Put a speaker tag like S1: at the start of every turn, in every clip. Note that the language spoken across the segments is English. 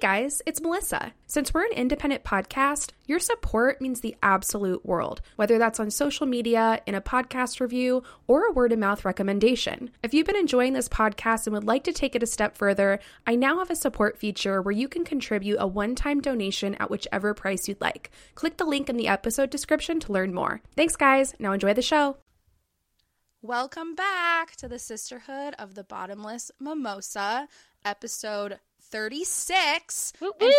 S1: guys, it's Melissa. Since we're an independent podcast, your support means the absolute world, whether that's on social media, in a podcast review, or a word of mouth recommendation. If you've been enjoying this podcast and would like to take it a step further, I now have a support feature where you can contribute a one time donation at whichever price you'd like. Click the link in the episode description to learn more. Thanks, guys. Now enjoy the show. Welcome back to the Sisterhood of the Bottomless Mimosa, episode 36, and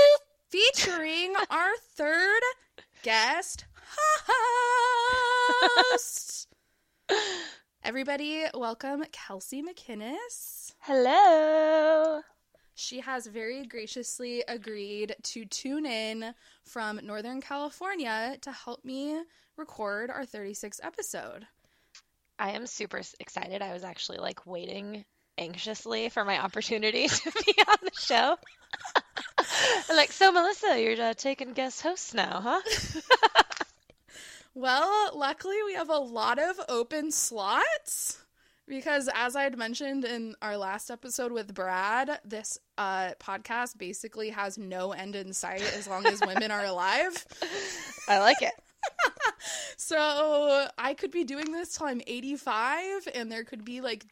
S1: featuring our third guest host. Everybody, welcome Kelsey McInnes.
S2: Hello.
S1: She has very graciously agreed to tune in from Northern California to help me record our 36th episode.
S2: I am super excited. I was actually like waiting anxiously for my opportunity to be on the show. like, so Melissa, you're uh, taking guest hosts now, huh?
S1: Well, luckily we have a lot of open slots because as I had mentioned in our last episode with Brad, this uh, podcast basically has no end in sight as long as women are alive.
S2: I like it.
S1: So I could be doing this till I'm 85 and there could be like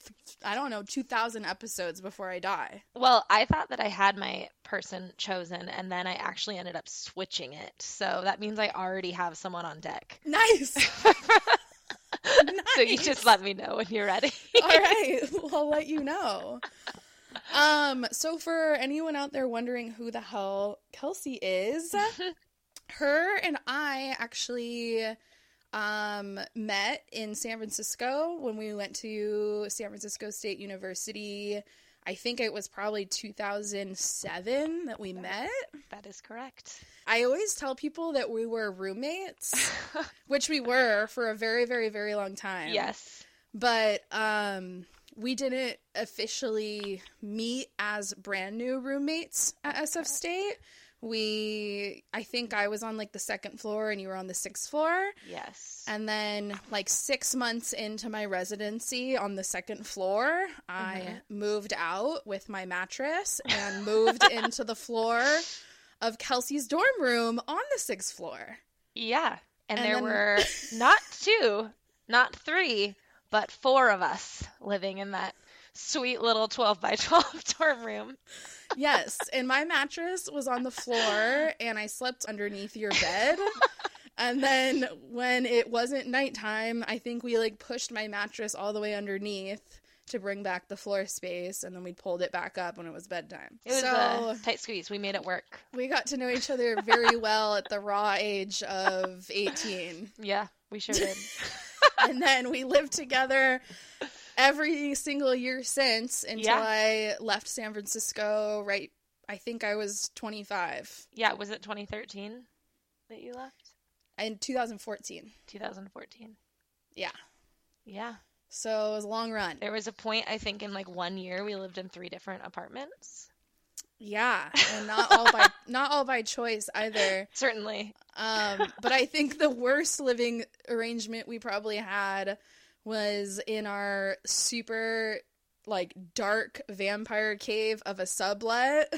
S1: I don't know 2000 episodes before I die.
S2: Well, I thought that I had my person chosen, and then I actually ended up switching it. So that means I already have someone on deck.
S1: Nice.
S2: So you just let me know when you're ready.
S1: All right, well, I'll let you know. Um, so for anyone out there wondering who the hell Kelsey is, her and I actually um met in San Francisco when we went to San Francisco State University. I think it was probably 2007 that we met.
S2: that is correct.
S1: I always tell people that we were roommates, which we were for a very very very long time
S2: Yes.
S1: but um we didn't officially meet as brand new roommates at SF State. We I think I was on like the second floor and you were on the sixth floor.
S2: Yes.
S1: And then like 6 months into my residency on the second floor, I mm-hmm. moved out with my mattress and moved into the floor of Kelsey's dorm room on the sixth floor.
S2: Yeah. And,
S1: And
S2: there
S1: then-
S2: were not two, not three, but four of us living in that sweet little 12 by 12 dorm room.
S1: Yes, and my mattress was on the floor and I slept underneath your bed. And then when it wasn't nighttime, I think we like pushed my mattress all the way underneath to bring back the floor space and then we pulled it back up when it was bedtime.
S2: It was
S1: so
S2: a tight squeeze. We made it work.
S1: we got to know each other very well at the raw age of 18.
S2: Yeah, we sure did.
S1: And then we lived together every single year since until
S2: Yeah.
S1: I left San Francisco right I think I was 25.
S2: yeah, was it 2013 that you left?
S1: in 2014.
S2: 2014.
S1: Yeah.
S2: Yeah.
S1: So it was a long run.
S2: There was a point, I think, in like one year we lived in three different apartments.
S1: Yeah, and not all by not all by choice either.
S2: Certainly.
S1: Um, but I think the worst living arrangement we probably had was in our super like dark vampire cave of a sublet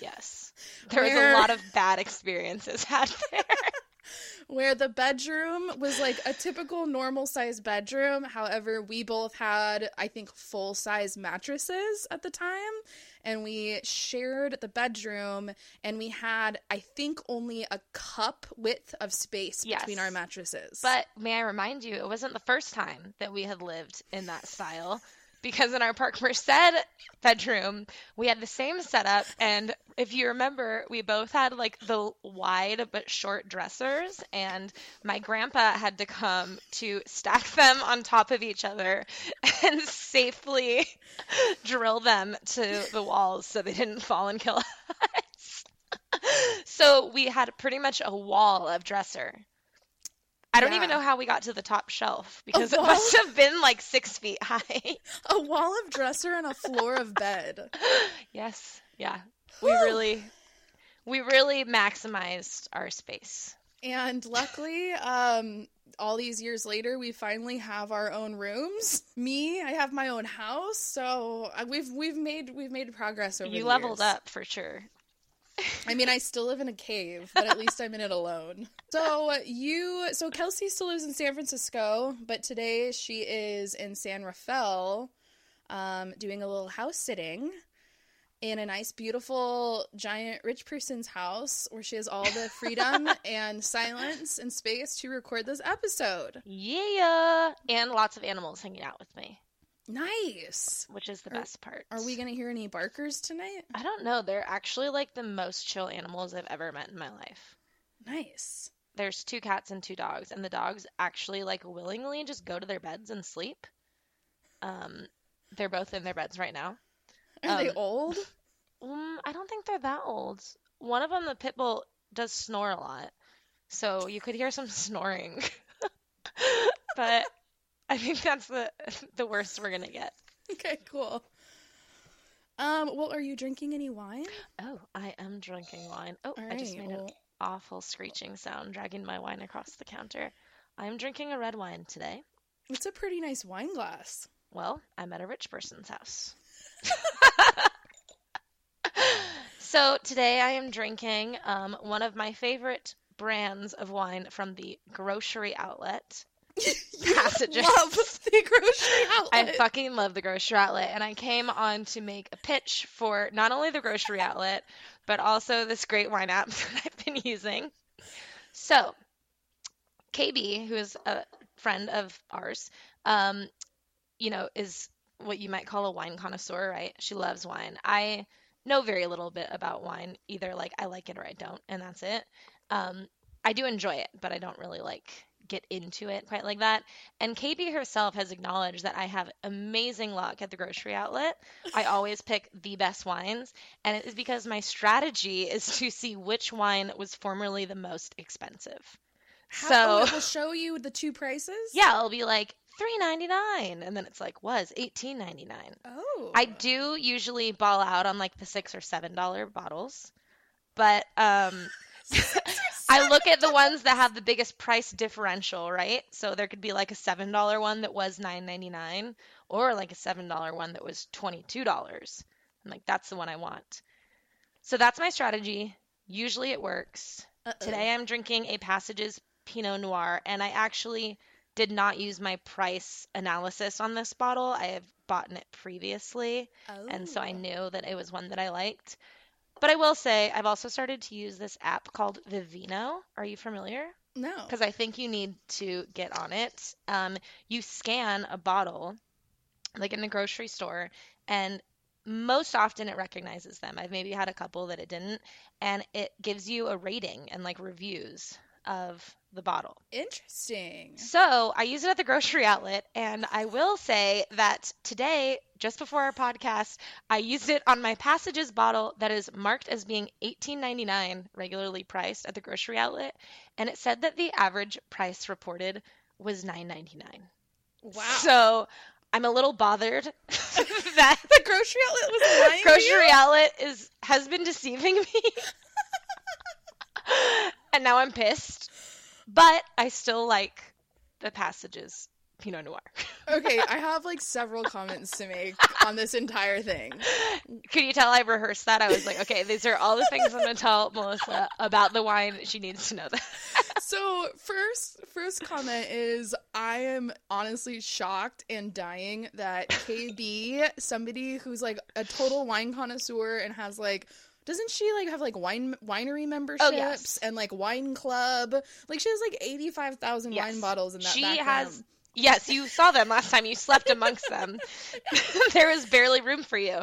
S2: Yes. There was a lot of bad experiences had there.
S1: where the bedroom was like a typical normal size bedroom. However, we both had, I think, full size mattresses at the time. And we shared the bedroom, and we had, I think, only a cup width of space
S2: Yes.
S1: between our mattresses.
S2: But may I remind you, it wasn't the first time that we had lived in that style. Because in our Park Merced bedroom, we had the same setup. And if you remember, we both had like the wide but short dressers. And my grandpa had to come to stack them on top of each other and safely drill them to the walls so they didn't fall and kill us. so we had pretty much a wall of dresser. I don't even know how we got to the top shelf because it must have been like six feet high.
S1: a wall of dresser and a floor of bed.
S2: yes, yeah, we really, we really maximized our space.
S1: And luckily, um, all these years later, we finally have our own rooms. Me, I have my own house, so uh, we've we've made we've made progress over.
S2: You leveled
S1: years.
S2: up for sure.
S1: I mean, I still live in a cave, but at least I'm in it alone. So you, so Kelsey still lives in San Francisco, but today she is in San Rafael, um, doing a little house sitting in a nice, beautiful, giant rich person's house where she has all the freedom and silence and space to record this episode.
S2: Yeah, and lots of animals hanging out with me,
S1: Nice.
S2: which is the
S1: Are-
S2: best part.
S1: Are we going to hear any barkers tonight?
S2: I don't know. They're actually like the most chill animals I've ever met in my life.
S1: Nice.
S2: There's two cats and two dogs, and the dogs actually like willingly just go to their beds and sleep. Um, they're both in their beds right now.
S1: Are they
S2: Um,
S1: old?
S2: Um, I don't think they're that old. One of them, the pit bull, does snore a lot, so you could hear some snoring. but I think that's the the worst we're gonna get.
S1: Okay, cool. Um, well, are you drinking any wine?
S2: Oh, I am drinking wine. Oh,
S1: All
S2: I just
S1: right,
S2: made an awful screeching sound dragging my wine across the counter. I'm drinking a red wine today.
S1: It's a pretty nice wine glass.
S2: Well, I'm at a rich person's house. so today I am drinking um, one of my favorite brands of wine from the grocery outlet. Passages.
S1: Love the grocery
S2: I fucking love the grocery outlet, and I came on to make a pitch for not only the grocery outlet, but also this great wine app that I've been using. So, KB, who is a friend of ours, um, you know, is what you might call a wine connoisseur, right? She loves wine. I know very little bit about wine, either like I like it or I don't, and that's it. Um, I do enjoy it, but I don't really like get into it quite like that. And KB herself has acknowledged that I have amazing luck at the grocery outlet. I always pick the best wines, and it is because my strategy is to see which wine was formerly the most expensive.
S1: How-
S2: so-
S1: oh, it will show you the two prices.
S2: Yeah, it'll be like three ninety nine, and then it's like was eighteen ninety nine.
S1: Oh.
S2: I do usually ball out on like the six or seven dollar bottles, but um, I look at the ones that have the biggest price differential, right? So there could be like a seven dollar one that was nine ninety nine, or like a seven dollar one that was twenty two dollars. I'm like, that's the one I want. So that's my strategy. Usually it works.
S1: Uh-oh.
S2: Today I'm drinking a Passages Pinot Noir, and I actually did not use my price analysis on this bottle. I have bought it previously, and so I
S1: Oh.
S2: knew that it was one that I liked. But I will say, I've also started to use this app called Vivino. Are you familiar?
S1: No.
S2: Because I think you need to get on it. Um, you scan a bottle, like in the grocery store, and most often it recognizes them. I've maybe had a couple that it didn't, and it gives you a rating and like reviews of the bottle.
S1: Interesting.
S2: So I use it at the grocery outlet, and I will say that today, just before our podcast, I used it on my Passages bottle that is marked as being $18.99 regularly priced at the grocery outlet, and it said that the average price reported was $9.99.
S1: Wow.
S2: So I'm a little bothered that
S1: the grocery outlet was lying.
S2: grocery outlet is has been deceiving me. and now I'm pissed. But I still like the passages Pinot Noir.
S1: Okay, I have like several comments to make on this entire thing.
S2: Could you tell I rehearsed that? I was like, okay, these are all the things I'm going to tell Melissa about the wine. She needs to know that.
S1: So first, first comment is I am honestly shocked and dying that KB, somebody who's like a total wine connoisseur and has like. Doesn't she like have like wine winery memberships
S2: Oh, yes.
S1: and like wine club? Like she has like eighty five thousand
S2: Yes.
S1: wine bottles in that.
S2: she has.
S1: room.
S2: Yes, you saw them last time. You slept amongst them. there was barely room for you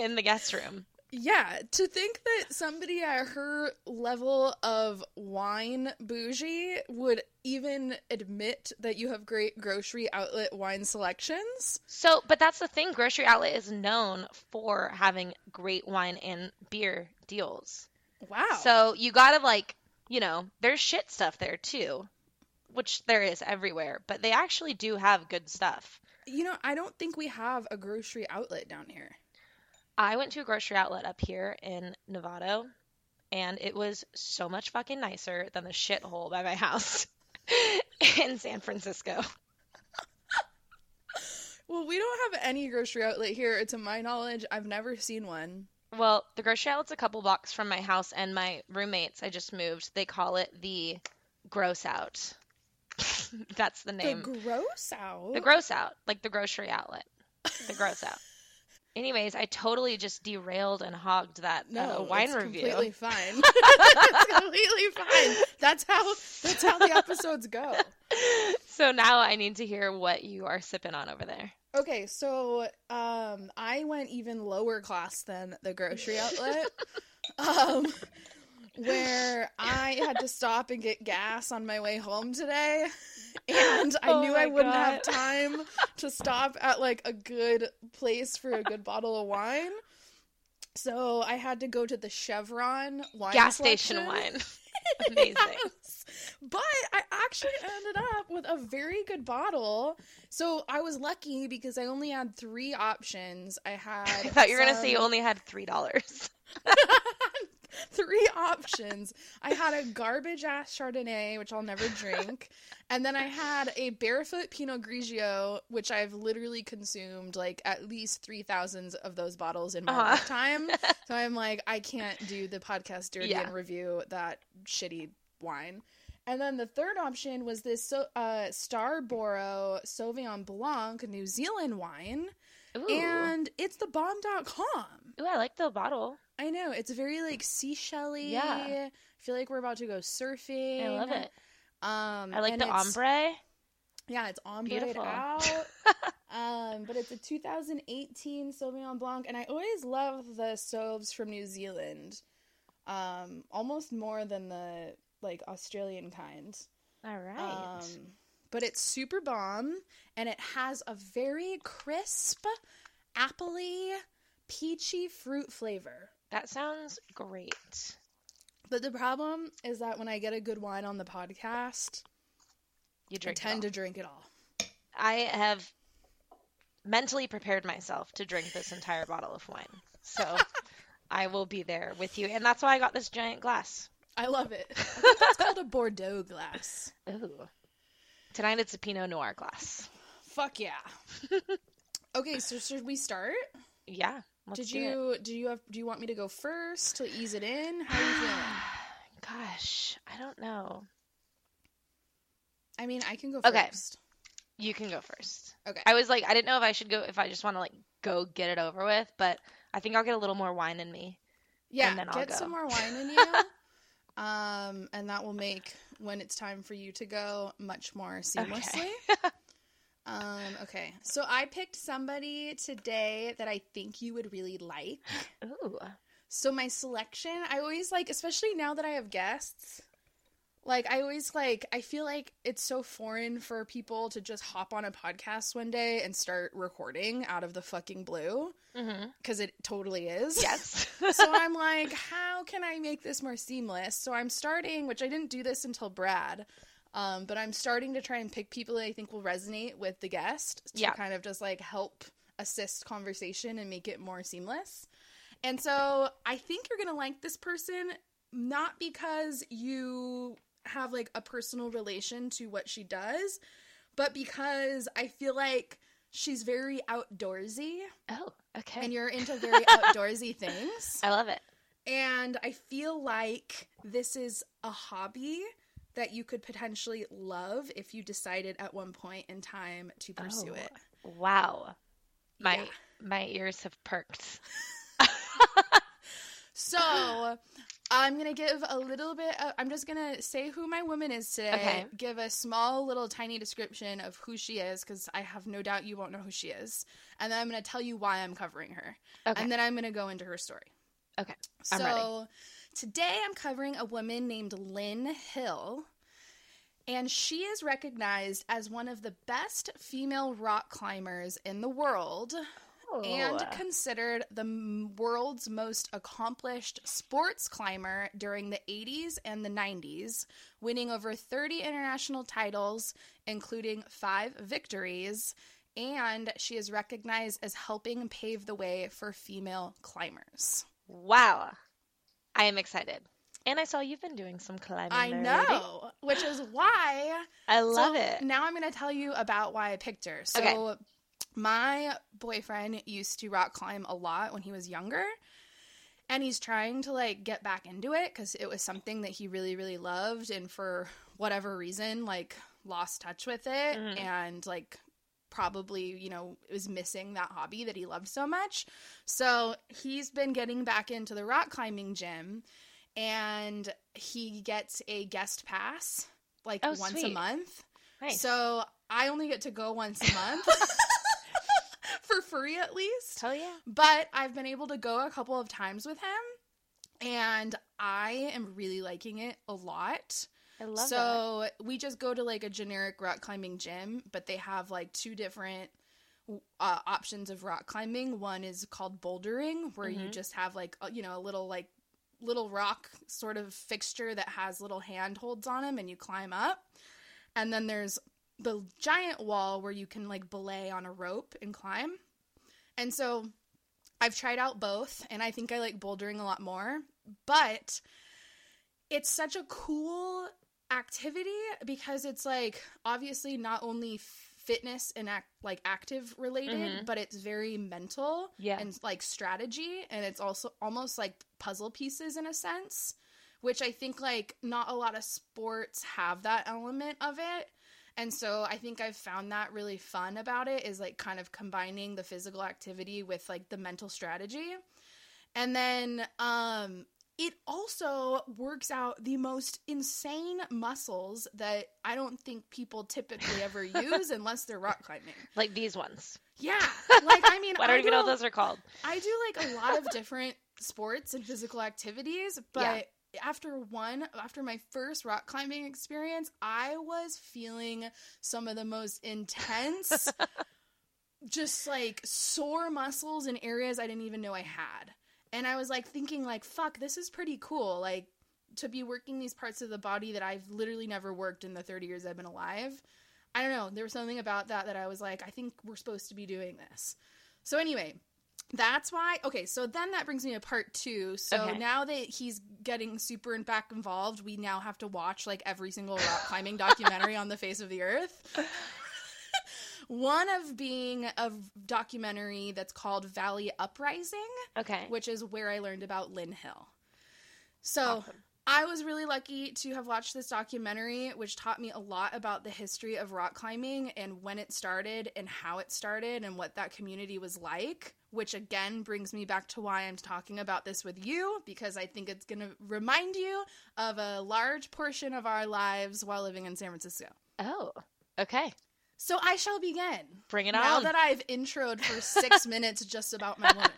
S2: in the guest room.
S1: Yeah, to think that somebody at her level of wine bougie would even admit that you have great grocery outlet wine selections.
S2: So, but that's the thing. Grocery Outlet is known for having great wine and beer deals.
S1: Wow.
S2: So you gotta like, you know, there's shit stuff there too, which there is everywhere. But they actually do have good stuff.
S1: you know, I don't think we have a grocery outlet down here.
S2: I went to a grocery outlet up here in Novato, and it was so much fucking nicer than the shithole by my house in San Francisco.
S1: Well, we don't have any grocery outlet here. To my knowledge, I've never seen one.
S2: Well, the grocery outlet's a couple blocks from my house, and my roommates, I just moved, they call it the gross out. That's the name.
S1: The gross out.
S2: The gross out, like the grocery outlet. The gross out. Anyways, I totally just derailed and hogged that
S1: no
S2: uh, wine
S1: it's
S2: review.
S1: Completely fine. it's completely fine. That's how. That's how the episodes go.
S2: So now I need to hear what you are sipping on over there.
S1: Okay, so um, I went even lower class than the grocery outlet, um, where I had to stop and get gas on my way home today, and I
S2: Oh
S1: knew I wouldn't have time to stop at like a good place for a good bottle of wine. So I had to go to the Chevron wine
S2: Gas station
S1: selection.
S2: wine. Amazing.
S1: Yes. But I actually ended up with a very good bottle. So I was lucky because I only had three options. I had
S2: I thought you were going to say you only had $3.
S1: three options. I had a garbage ass Chardonnay, which I'll never drink, and then I had a barefoot Pinot Grigio, which I've literally consumed like at least three thousands of those bottles in my
S2: Uh-huh.
S1: lifetime. so I'm like, I can't do the podcast dirty
S2: Yeah.
S1: and review that shitty wine. And then the third option was this so, uh, Starborough Sauvignon Blanc New Zealand wine,
S2: Ooh.
S1: and it's the bomb.com.
S2: Ooh, I like the bottle.
S1: I know it's very like seashelly.
S2: Yeah.
S1: I feel like we're about to go surfing.
S2: I love it.
S1: Um,
S2: I like the ombre.
S1: Yeah, it's ombre out. um, but it's a 2018 Sauvignon Blanc, and I always love the Sauves from New Zealand, um, almost more than the like Australian kind.
S2: All right.
S1: Um, but it's super bomb, and it has a very crisp, appley, peachy fruit flavor.
S2: That sounds great.
S1: But the problem is that when I get a good wine on the podcast,
S2: You drink it
S1: tend to drink it all.
S2: I have mentally prepared myself to drink this entire bottle of wine. So I will be there with you. And that's why I got this giant glass.
S1: I love it. I that's called a Bordeaux glass.
S2: Ooh. Tonight it's a Pinot Noir glass.
S1: Fuck yeah. okay, so should we start?
S2: Yeah. Let's
S1: did you do you have do you want me to go first to ease it in? How are you feeling?
S2: Gosh, I don't know.
S1: I mean, I can go
S2: Okay.
S1: first.
S2: You can go first.
S1: Okay.
S2: I was like, I didn't know if I should go, if I just want to like go get it over with, but I think I'll get a little more wine in me.
S1: Yeah,
S2: and then I'll
S1: get
S2: go.
S1: some more wine in you. um, and that will make when it's time for you to go much more seamlessly. um, okay. So I picked somebody today that I think you would really like.
S2: Ooh.
S1: So my selection, I always like, especially now that I have guests. Like I always like, I feel like it's so foreign for people to just hop on a podcast one day and start recording out of the fucking blue
S2: Mm-hmm.
S1: because it totally is.
S2: Yes.
S1: so I'm like, how can I make this more seamless? So I'm starting, which I didn't do this until Brad, um, but I'm starting to try and pick people that I think will resonate with the guest to
S2: Yeah.
S1: kind of just like help assist conversation and make it more seamless. And so I think you're gonna like this person not because you have like a personal relation to what she does, but because I feel like she's very outdoorsy
S2: oh, okay.
S1: and you're into very outdoorsy things.
S2: I love it.
S1: And I feel like this is a hobby that you could potentially love if you decided at one point in time to pursue
S2: Oh,
S1: it.
S2: Wow. My
S1: Yeah.
S2: my ears have perked.
S1: So I'm going to give a little bit, of, I'm just going to say who my woman is today.
S2: Okay.
S1: Give a small little tiny description of who she is because I have no doubt you won't know who she is. And then I'm going to tell you why I'm covering her.
S2: Okay.
S1: And then I'm going to go into her story.
S2: Okay. I'm
S1: so
S2: ready.
S1: Today I'm covering a woman named Lynn Hill. And she is recognized as one of the best female rock climbers in the world and
S2: Oh.
S1: considered the world's most accomplished sports climber during the 80s and the 90s, winning over 30 international titles, including five victories. And she is recognized as helping pave the way for female climbers.
S2: Wow. I am excited. And I saw you've been doing some climbing.
S1: I
S2: there,
S1: know,
S2: lady.
S1: which is why
S2: I love
S1: So
S2: it.
S1: Now I'm going to tell you about why I picked her. So,
S2: Okay.
S1: my boyfriend used to rock climb a lot when he was younger. and he's trying to like get back into it because it was something that he really really loved and for whatever reason like lost touch with it
S2: Mhm.
S1: and like probably you know was missing that hobby that he loved so much so he's been getting back into the rock climbing gym and he gets a guest pass like
S2: Oh,
S1: once a month
S2: Nice.
S1: so i only get to go once a month for free at least
S2: Hell yeah.
S1: but I've been able to go a couple of times with him, and I am really liking it a lot.
S2: I love that.
S1: so we just go to like a generic rock climbing gym, but they have like two different uh, options of rock climbing. One is called bouldering, where you
S2: Mhm.
S1: just have like a, you know a little like little rock sort of fixture that has little handholds on them, and you climb up. And then there's the giant wall where you can like belay on a rope and climb. And so I've tried out both, and I think I like bouldering a lot more. But it's such a cool activity because it's like obviously not only fitness and act like active related,
S2: Mhm.
S1: but it's very mental
S2: Yeah.
S1: and like strategy, and it's also almost like puzzle pieces in a sense, which I think like not a lot of sports have that element of it. And so I think I've found that really fun about it is like kind of combining the physical activity with like the mental strategy. And then um it also works out the most insane muscles that I don't think people typically ever use unless they're rock climbing.
S2: like these ones.
S1: Yeah. Like I mean
S2: I don't even
S1: do
S2: know what those are called.
S1: I do like a lot of different sports and physical activities, but after one after my first rock climbing experience, I was feeling some of the most intense just like sore muscles in areas I didn't even know I had. And I was like thinking like fuck, this is pretty cool like to be working these parts of the body that I've literally never worked in the 30 years I've been alive. I don't know, there was something about that that I was like I think we're supposed to be doing this. So anyway, that's why. Okay, so then that brings me to part two. So
S2: Okay.
S1: now that he's getting super and back involved, we now have to watch like every single rock climbing documentary on the face of the earth. One of being a documentary that's called Valley Uprising,
S2: Okay.
S1: which is where I learned about Lynn Hill. So
S2: Awesome.
S1: I was really lucky to have watched this documentary, which taught me a lot about the history of rock climbing and when it started and how it started and what that community was like. Which again brings me back to why I'm talking about this with you, because I think it's going to remind you of a large portion of our lives while living in San Francisco.
S2: Oh. Okay.
S1: So I shall begin.
S2: Bring it
S1: now
S2: on.
S1: Now that I've introed for six minutes just about my woman.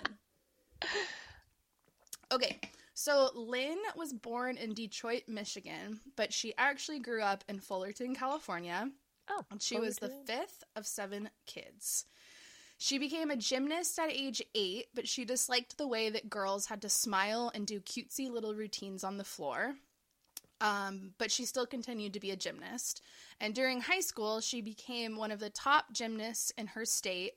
S1: Okay, so Lynn was born in Detroit, Michigan, but she actually grew up in Fullerton, California.
S2: oh.
S1: And she was the fifth of seven kids. She became a gymnast at age eight, but she disliked the way that girls had to smile and do cutesy little routines on the floor. Um, but she still continued to be a gymnast. And during high school, she became one of the top gymnasts in her state,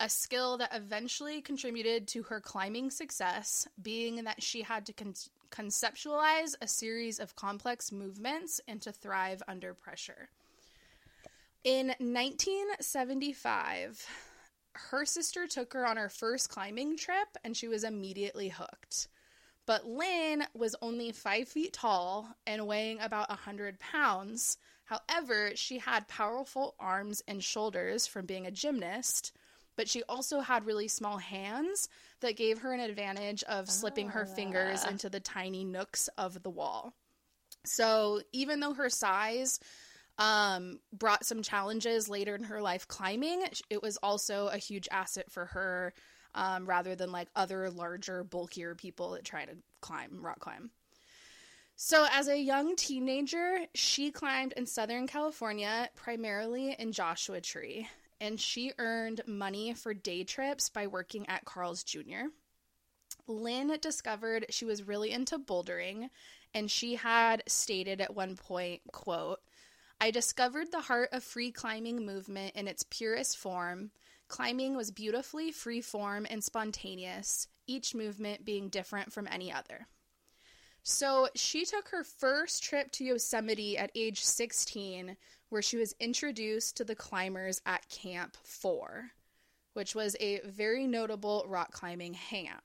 S1: a skill that eventually contributed to her climbing success, being that she had to con- conceptualize a series of complex movements and to thrive under pressure. In 1975, her sister took her on her first climbing trip and she was immediately hooked. But Lynn was only five feet tall and weighing about a 100 pounds. However, she had powerful arms and shoulders from being a gymnast, but she also had really small hands that gave her an advantage of slipping her fingers
S2: Ah.
S1: into the tiny nooks of the wall. So, even though her size um, brought some challenges later in her life climbing, it was also a huge asset for her um, rather than like other larger, bulkier people that try to climb, rock climb. So, as a young teenager, she climbed in Southern California, primarily in Joshua Tree, and she earned money for day trips by working at Carl's Jr. Lynn discovered she was really into bouldering, and she had stated at one point, quote, I discovered the heart of free climbing movement in its purest form. Climbing was beautifully free form and spontaneous, each movement being different from any other. So she took her first trip to Yosemite at age 16, where she was introduced to the climbers at Camp 4, which was a very notable rock climbing hangout.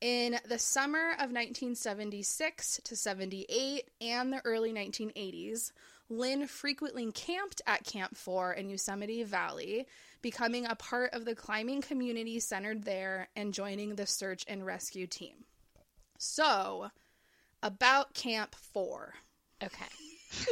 S1: In the summer of 1976 to 78 and the early 1980s, Lynn frequently camped at Camp 4 in Yosemite Valley, becoming a part of the climbing community centered there and joining the search and rescue team. So, about Camp 4.
S2: Okay.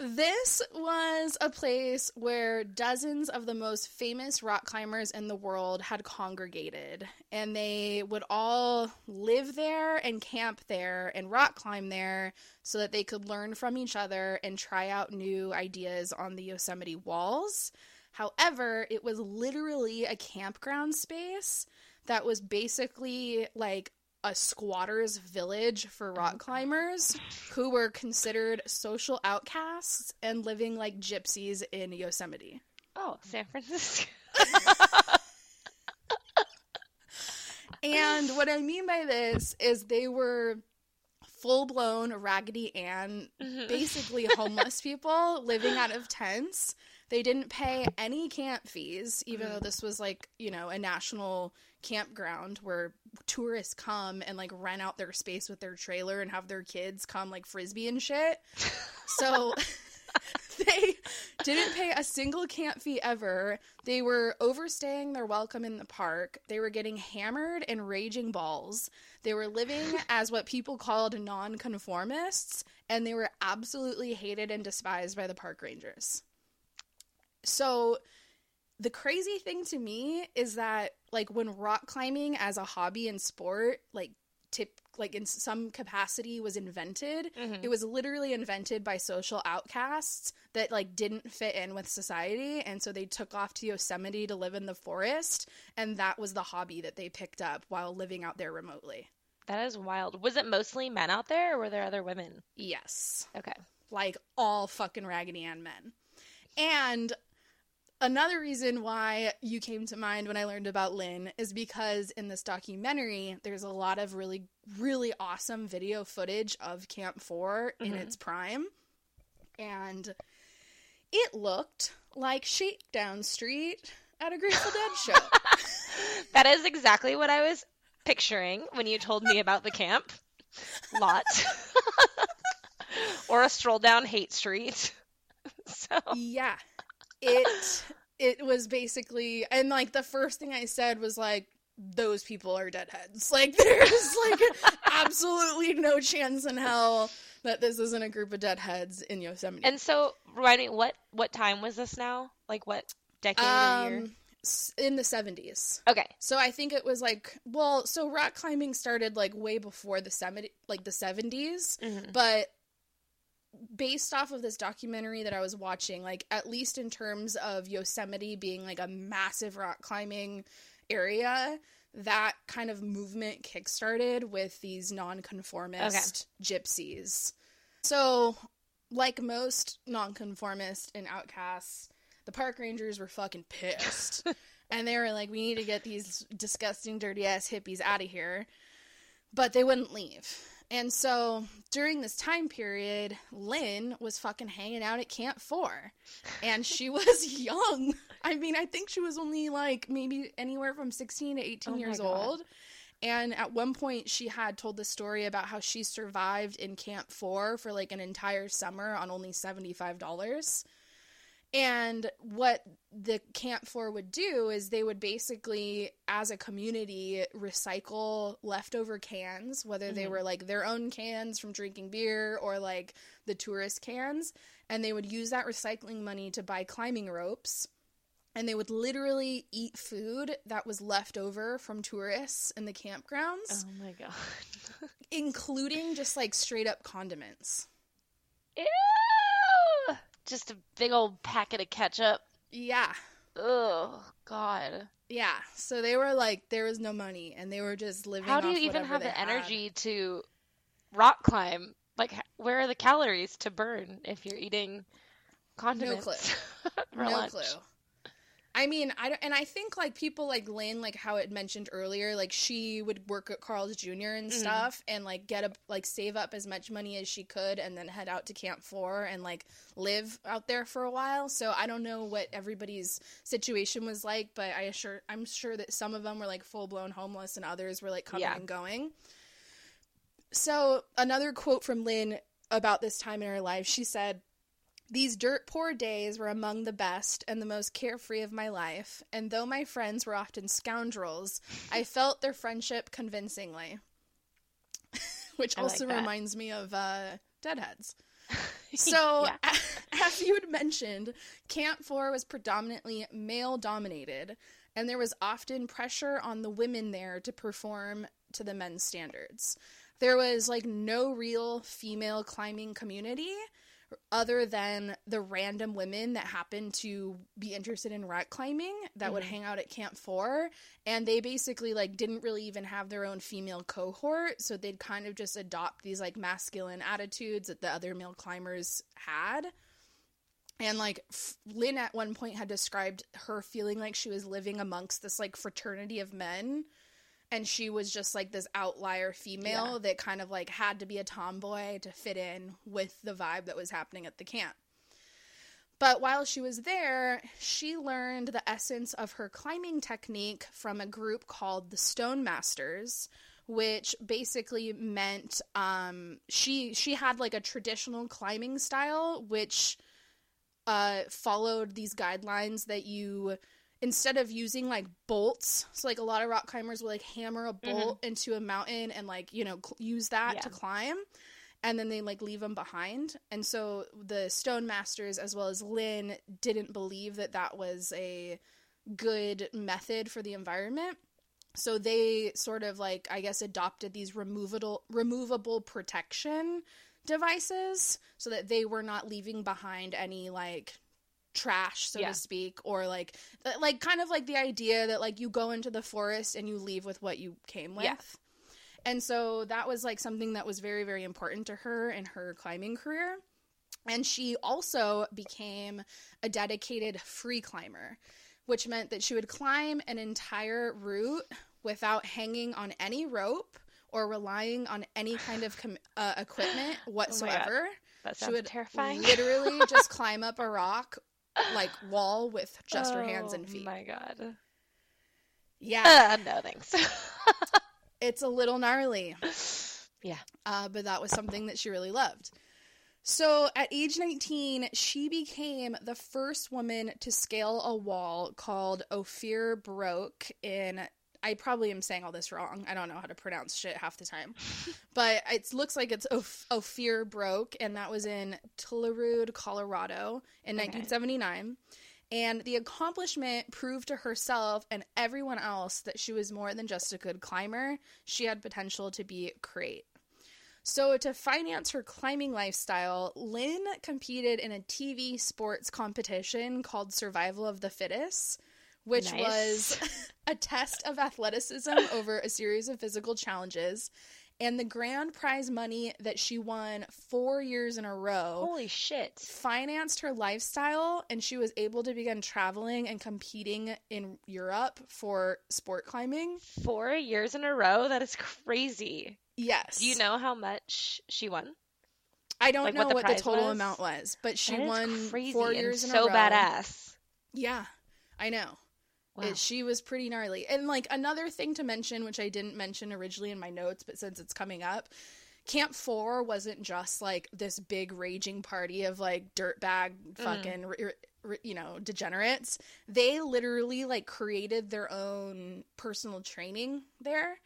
S1: This was a place where dozens of the most famous rock climbers in the world had congregated, and they would all live there and camp there and rock climb there so that they could learn from each other and try out new ideas on the Yosemite walls. However, it was literally a campground space that was basically like a squatter's village for rock climbers who were considered social outcasts and living like gypsies in Yosemite.
S2: Oh, San Francisco.
S1: And what I mean by this is they were full blown Raggedy Ann,
S2: Mhm.
S1: basically homeless people living out of tents. They didn't pay any camp fees, even though this was like, you know, a national campground where tourists come and like rent out their space with their trailer and have their kids come like frisbee and shit. So they didn't pay a single camp fee ever. They were overstaying their welcome in the park. They were getting hammered and raging balls. They were living as what people called nonconformists, and they were absolutely hated and despised by the park rangers. So the crazy thing to me is that like when rock climbing as a hobby and sport like tip like in some capacity was invented
S2: Mhm.
S1: it was literally invented by social outcasts that like didn't fit in with society and so they took off to Yosemite to live in the forest and that was the hobby that they picked up while living out there remotely.
S2: That is wild. Was it mostly men out there or were there other women?
S1: Yes.
S2: Okay.
S1: like all fucking Raggedy Ann men. And another reason why you came to mind when I learned about Lynn is because in this documentary, there's a lot of really, really awesome video footage of Camp 4 in
S2: Mhm.
S1: its prime. And it looked like Shakedown Street at a Grateful Dead show.
S2: That is exactly what I was picturing when you told me about the camp lot. or a stroll down Haight Street. So
S1: yeah it it was basically and like the first thing i said was like those people are deadheads like there's like absolutely no chance in hell that this isn't a group of deadheads in yosemite
S2: and so remind me what what time was this now? Like what decade or year?
S1: um in the 70s
S2: Okay.
S1: so i think it was like well so rock climbing started like way before the 70 like the 70s
S2: Mhm.
S1: but based off of this documentary that I was watching, like at least in terms of Yosemite being like a massive rock climbing area, that kind of movement kickstarted with these nonconformist gypsies. So, like most nonconformist and outcasts, the park rangers were fucking pissed. and they were like, we need to get these disgusting, dirty ass hippies out of here. But they wouldn't leave. And so during this time period, Lynn was fucking hanging out at Camp 4. And she was young. I mean, I think she was only like maybe anywhere from 16 to 18
S2: Oh
S1: years old. And at one point, she had told the story about how she survived in Camp 4 for like an entire summer on only $75. And what the Camp 4 would do is they would basically, as a community, recycle leftover cans, whether they
S2: Mhm.
S1: were like their own cans from drinking beer or like the tourist cans. And they would use that recycling money to buy climbing ropes. And they would literally eat food that was left over from tourists in the campgrounds,
S2: Oh my god.
S1: including just like straight up condiments.
S2: Ew! Just a big old packet of ketchup.
S1: Yeah.
S2: Oh god.
S1: Yeah, so they were like, there was no money, and they were just living.
S2: How do you even have the
S1: had.
S2: energy to rock climb? Like, where are the calories to burn if you're eating condiments for
S1: no
S2: lunch?
S1: clue. I mean, I don't, and I think like people like Lynn, like how it mentioned earlier, like she would work at Carl's Jr. and
S2: Mhm.
S1: stuff, and like get a like save up as much money as she could, and then head out to Camp Four and like live out there for a while. So I don't know what everybody's situation was like, but I assure I'm sure that some of them were like full blown homeless, and others were like coming
S2: Yeah.
S1: and going. So another quote from Lynn about this time in her life, she said. These dirt poor days were among the best and the most carefree of my life, and though my friends were often scoundrels, I felt their friendship convincingly. Which
S2: I
S1: also
S2: that.
S1: reminds me of uh, Deadheads. So,
S2: Yeah.
S1: as you had mentioned, Camp 4 was predominantly male dominated, and there was often pressure on the women there to perform to the men's standards. There was like no real female climbing community other than the random women that happened to be interested in rock climbing that would
S2: Mhm.
S1: hang out at Camp 4 and they basically like didn't really even have their own female cohort so they'd kind of just adopt these like masculine attitudes that the other male climbers had and like Lynn at one point had described her feeling like she was living amongst this like fraternity of men and she was just like this outlier female
S2: Yeah.
S1: that kind of like had to be a tomboy to fit in with the vibe that was happening at the camp. But while she was there, she learned the essence of her climbing technique from a group called the Stone Masters, which basically meant um, she she had like a traditional climbing style, which uh, followed these guidelines that you instead of using like bolts so like a lot of rock climbers will like hammer a mm-hmm. bolt into a mountain and like you know cl- use that
S2: Yeah.
S1: to climb and then they like leave them behind. And so the stone masters as well as lynn didn't believe that that was a good method for the environment. So they sort of like i guess adopted these removable removable protection devices so that they were not leaving behind any like trash so
S2: Yeah.
S1: to speak or like like kind of like the idea that like you go into the forest and you leave with what you came with
S2: Yeah.
S1: and so that was like something that was very very important to her in her climbing career and she also became a dedicated free climber which meant that she would climb an entire route without hanging on any rope or relying on any kind of com- uh, equipment whatsoever
S2: That
S1: she
S2: sounds
S1: would
S2: terrifying.
S1: literally just climb up a rock like wall with just her hands and feet.
S2: Oh
S1: feet.
S2: my god.
S1: Yeah,
S2: Uh, no thanks.
S1: it's a little gnarly.
S2: Yeah.
S1: Uh, but that was something that she really loved. So at age 19, she became the first woman to scale a wall called Ophir Broke in. I probably am saying all this wrong. I don't know how to pronounce shit half the time. but it looks like it's Oph- Ophir Broke, and that was in Telluride, Colorado in
S2: Okay.
S1: 1979. And the accomplishment proved to herself and everyone else that she was more than just a good climber. She had potential to be great. So, to finance her climbing lifestyle, Lynn competed in a TV sports competition called Survival of the Fittest, which
S2: Nice.
S1: was a test of athleticism over a series of physical challenges. And the grand prize money that she won four years in a row
S2: Holy shit.
S1: financed her lifestyle and she was able to begin traveling and competing in Europe for sport climbing.
S2: Four years in a row? That is crazy.
S1: Yes.
S2: Do you know how much she won?
S1: I don't
S2: like,
S1: know
S2: what
S1: what
S2: the
S1: the, total
S2: was?
S1: amount was, but she won
S2: crazy
S1: four years in
S2: so
S1: a row.
S2: So badass.
S1: Yeah, I know.
S2: Wow.
S1: It, she was pretty gnarly. And like another thing to mention, which I didn't mention originally in my notes, but since it's coming up, Camp Four wasn't just like this big raging party of like dirtbag mm-hmm. fucking r- r- r- you know degenerates. They literally like created their own personal training there,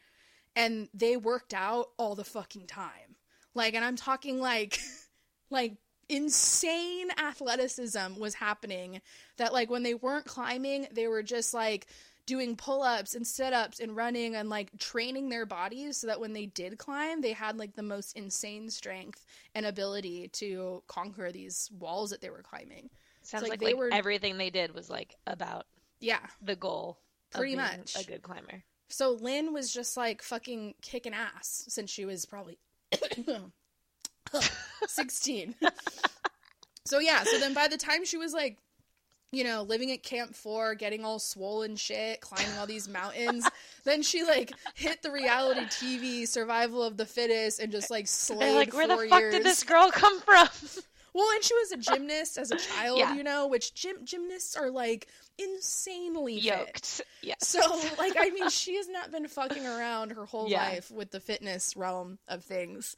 S1: and they worked out all the fucking time. Like, and I'm talking like like insane athleticism was happening that like when they weren't climbing they were just like doing pull-ups and sit-ups and running and like training their bodies so that when they did climb they had like the most insane strength and ability to conquer these walls that they were climbing
S2: Sounds
S1: like
S2: like,
S1: they
S2: like
S1: were-
S2: everything they did was like about
S1: yeah
S2: the goal.
S1: Pretty much.
S2: a good climber.
S1: so lynn was just like fucking kicking ass since she was probably 16 so yeah so then by the time she was like you know, living at Camp 4, getting all swollen shit, climbing all these mountains. then she like hit the reality TV survival of the fittest and just like slayed
S2: like, where the
S1: four
S2: fuck
S1: years.
S2: did this girl come from?
S1: Well, and she was a gymnast as a child,
S2: Yeah.
S1: you know, which gym gymnasts are like insanely fit.
S2: Yoked. Yes.
S1: So, like, I mean, she has not been fucking around her whole
S2: Yeah.
S1: life with the fitness realm of things.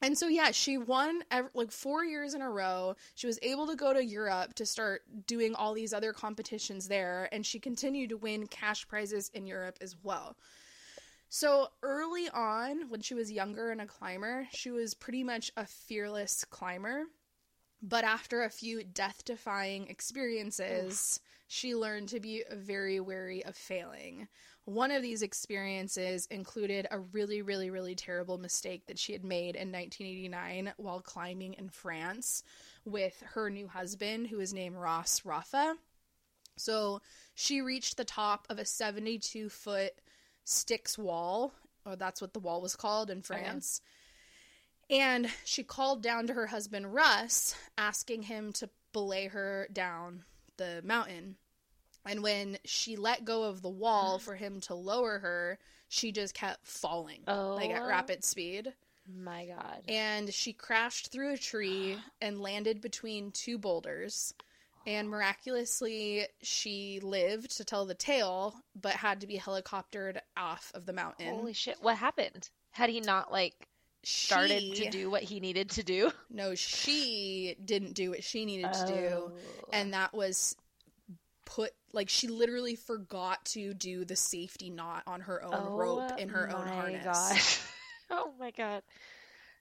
S1: And so, yeah, she won like four years in a row. She was able to go to Europe to start doing all these other competitions there, and she continued to win cash prizes in Europe as well. So, early on, when she was younger and a climber, she was pretty much a fearless climber. But after a few death defying experiences, she learned to be very wary of failing. One of these experiences included a really, really, really terrible mistake that she had made in 1989 while climbing in France with her new husband, who is named Ross Raffa. So she reached the top of a 72 foot Styx wall, or that's what the wall was called in France. And she called down to her husband Russ, asking him to belay her down the mountain. And when she let go of the wall mm. for him to lower her, she just kept falling, like at
S2: Oh.
S1: rapid speed.
S2: My God.
S1: And she crashed through a tree and landed between two boulders. And miraculously, she lived to tell the tale, but had to be helicoptered off of the mountain.
S2: Holy shit. What happened? Had he not like started
S1: She-
S2: to do what he needed to do?
S1: No, she didn't do what she needed to do.
S2: Oh.
S1: And that was put, like, she literally forgot to do the safety knot on her own
S2: Oh
S1: rope in her own
S2: my
S1: harness.
S2: God. oh my god.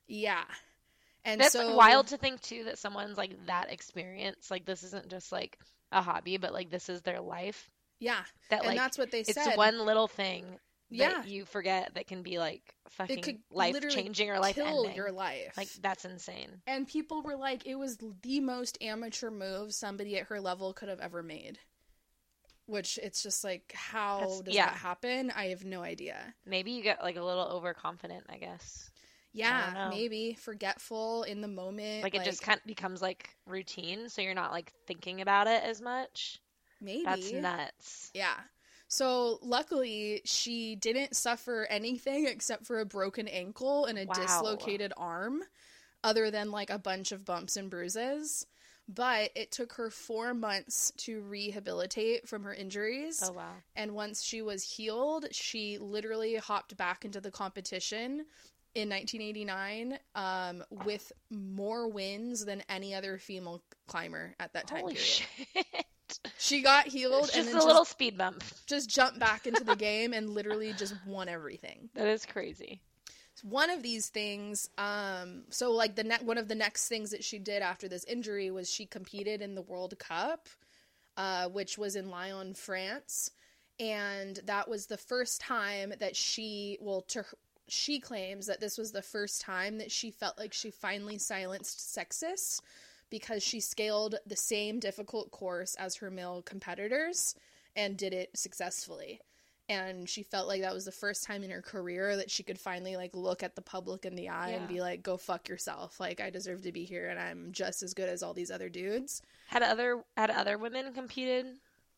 S1: Yeah. And
S2: That's
S1: so
S2: wild to think too that someone's like that experience. Like this isn't just like a hobby, but like this is their life.
S1: Yeah.
S2: That
S1: and
S2: like
S1: that's what they
S2: it's
S1: said.
S2: one little thing
S1: yeah.
S2: that you forget that can be like fucking life changing or life
S1: kill
S2: ending.
S1: your life.
S2: Like that's insane.
S1: and people were like, it was the most amateur move somebody at her level could have ever made. Which it's just like, how
S2: That's-
S1: does
S2: yeah.
S1: that happen? I have no idea.
S2: Maybe you get like a little overconfident, I guess.
S1: Yeah,
S2: know.
S1: maybe forgetful in the moment.
S2: Like it just kind of becomes like routine, so you're not like thinking about it as much.
S1: maybe
S2: That's nuts.
S1: Yeah. So luckily, she didn't suffer anything except for a broken ankle and a
S2: Wow.
S1: dislocated arm, other than like a bunch of bumps and bruises. But it took her four months to rehabilitate from her injuries.
S2: Oh wow.
S1: And once she was healed, she literally hopped back into the competition in 1989 um, with more wins than any other female climber at that time
S2: Holy
S1: period.
S2: shit.
S1: She got healed
S2: It's
S1: and
S2: just
S1: then
S2: a little
S1: just,
S2: speed bump.
S1: just jumped back into the game and literally just won everything.
S2: That is crazy.
S1: One of these things, um, so like the ne- one of the next things that she did after this injury was she competed in the World Cup, uh, which was in Lyon, France, and that was the first time that she, well, to she claims that this was the first time that she felt like she finally silenced sexists because she scaled the same difficult course as her male competitors and did it successfully and she felt like that was the first time in her career that she could finally like look at the public in the eye and be like go fuck yourself. Like i deserve to be here and i'm just as good as all these other dudes.
S2: Had other had other women competed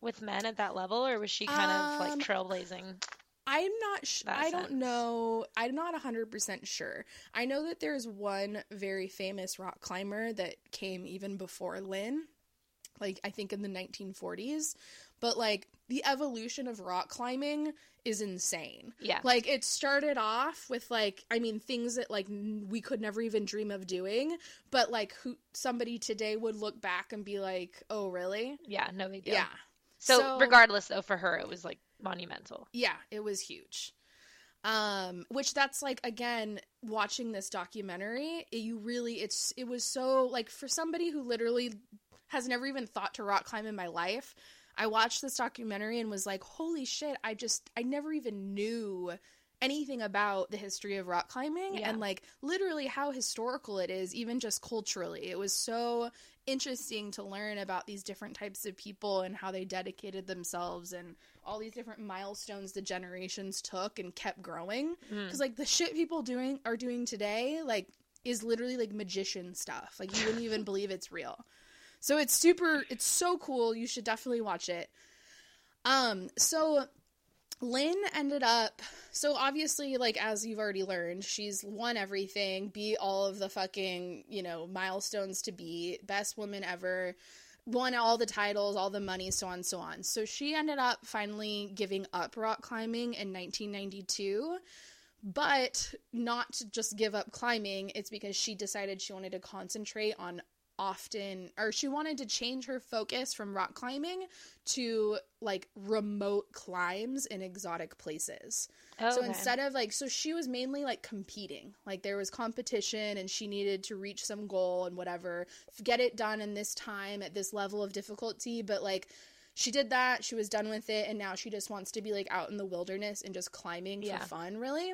S2: with men at that level, or was she kind of
S1: Um,
S2: like trailblazing?
S1: i'm not sh- i don't know. I'm not 100% sure. I know that there's one very famous rock climber that came even before lynn like i think in the 1940s but like the evolution of rock climbing is insane
S2: Yeah.
S1: Like it started off with like I mean things that like n- we could never even dream of doing, but like who somebody today would look back and be like, "Oh, really?"
S2: yeah. No big deal.
S1: Yeah.
S2: So,
S1: So-
S2: regardless, though, for her, it was like monumental.
S1: Yeah, it was huge. Um which that's like again watching this documentary, it- you really it's it was so like for somebody who literally has never even thought to rock climb in my life, I watched this documentary and was like, "Holy shit, I just I never even knew anything about the history of rock climbing
S2: Yeah.
S1: and like literally how historical it is even just culturally. It was so interesting to learn about these different types of people and how they dedicated themselves and all these different milestones the generations took and kept growing
S2: Mm.
S1: because like the shit people doing are doing today like is literally like magician stuff like you wouldn't even believe it's real So it's super it's so cool. You should definitely watch it. Um so Lynn ended up so obviously like as you've already learned, she's won everything, beat all of the fucking, you know, milestones to be best woman ever, won all the titles, all the money, so on so on. So she ended up finally giving up rock climbing in 1992 but not just give up climbing it's because she decided she wanted to concentrate on often or she wanted to change her focus from rock climbing to like remote climbs in exotic places.
S2: Oh,
S1: So instead of like so she was mainly like competing. Like there was competition and she needed to reach some goal and whatever, get it done in this time at this level of difficulty, but like she did that, she was done with it and now she just wants to be like out in the wilderness and just climbing
S2: Yeah.
S1: for fun really.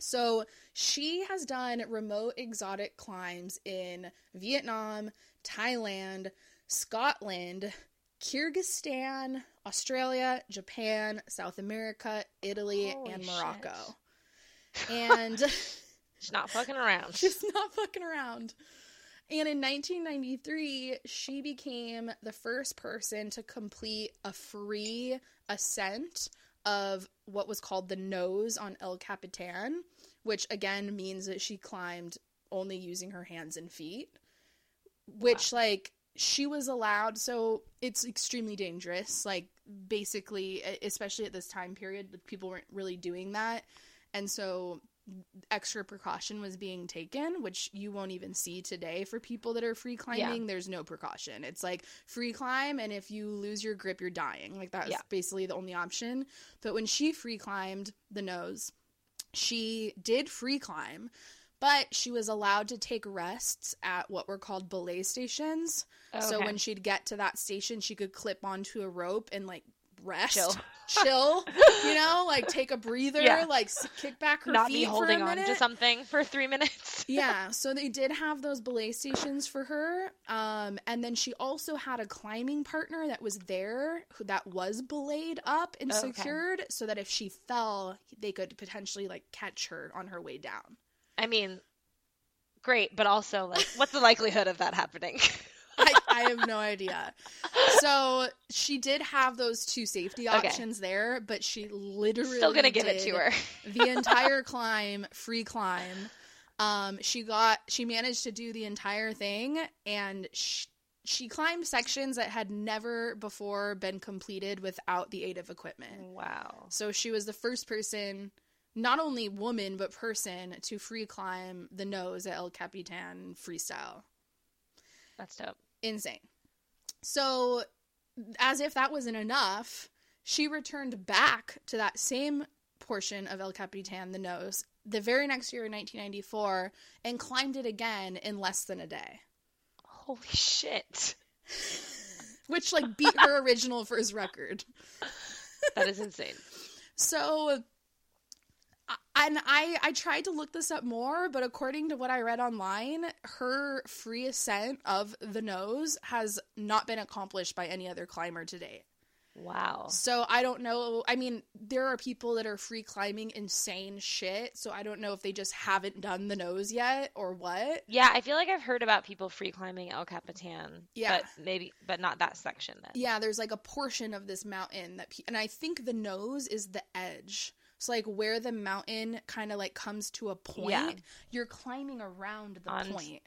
S1: So she has done remote exotic climbs in Vietnam, Thailand, Scotland, Kyrgyzstan, Australia, Japan, South America, Italy,
S2: Holy
S1: and
S2: shit.
S1: Morocco. And
S2: She's not fucking around.
S1: she's not fucking around. And in 1993, she became the first person to complete a free ascent of what was called the nose on El Capitan, which again means that she climbed only using her hands and feet. Which, like, she was allowed, so it's extremely dangerous. Like, basically, especially at this time period, people weren't really doing that. And so extra precaution was being taken, which you won't even see today for people that are free climbing. There's no precaution. It's like free climb, and if you lose your grip, you're dying. Like that's
S2: Yeah.
S1: basically the only option. But when she free climbed the nose, she did free climb, but she was allowed to take rests at what were called belay stations. So when she'd get to that station, she could clip onto a rope and like rest,
S2: Chill.
S1: chill, you know, like take a breather,
S2: Yeah.
S1: like kick back her
S2: not
S1: feet
S2: be holding on to something for three minutes.
S1: yeah, so they did have those belay stations for her. Um, and then she also had a climbing partner that was there who that was belayed up and
S2: Okay.
S1: secured so that if she fell, they could potentially like catch her on her way down.
S2: I mean, great, but also like, what's the likelihood of that happening?
S1: I, have no idea. So she did have those two safety
S2: Okay.
S1: options there, but she literally
S2: Still gonna give it to her.
S1: the entire climb, free climb. Um, she got she managed to do the entire thing, and she, she climbed sections that had never before been completed without the aid of equipment.
S2: Wow.
S1: So she was the first person, not only woman but person, to free climb the nose at El Capitan freestyle
S2: That's dope.
S1: Insane. So, as if that wasn't enough, she returned back to that same portion of El Capitan, the nose, the very next year in 1994, and climbed it again in less than a day,
S2: Holy shit.
S1: which like beat her original first record.
S2: That is insane.
S1: So, and I I tried to look this up more, but according to what I read online, her free ascent of the nose has not been accomplished by any other climber to date.
S2: Wow.
S1: So I don't know. I mean, there are people that are free climbing insane shit. So I don't know if they just haven't done the nose yet or what.
S2: Yeah, I feel like I've heard about people free climbing El Capitan.
S1: Yeah.
S2: But maybe, but not that section then.
S1: Yeah, there's like a portion of this mountain that, pe- and I think the nose is the edge. So like where the mountain kind of like comes to a point,
S2: Yeah.
S1: you're climbing around the
S2: On-
S1: point.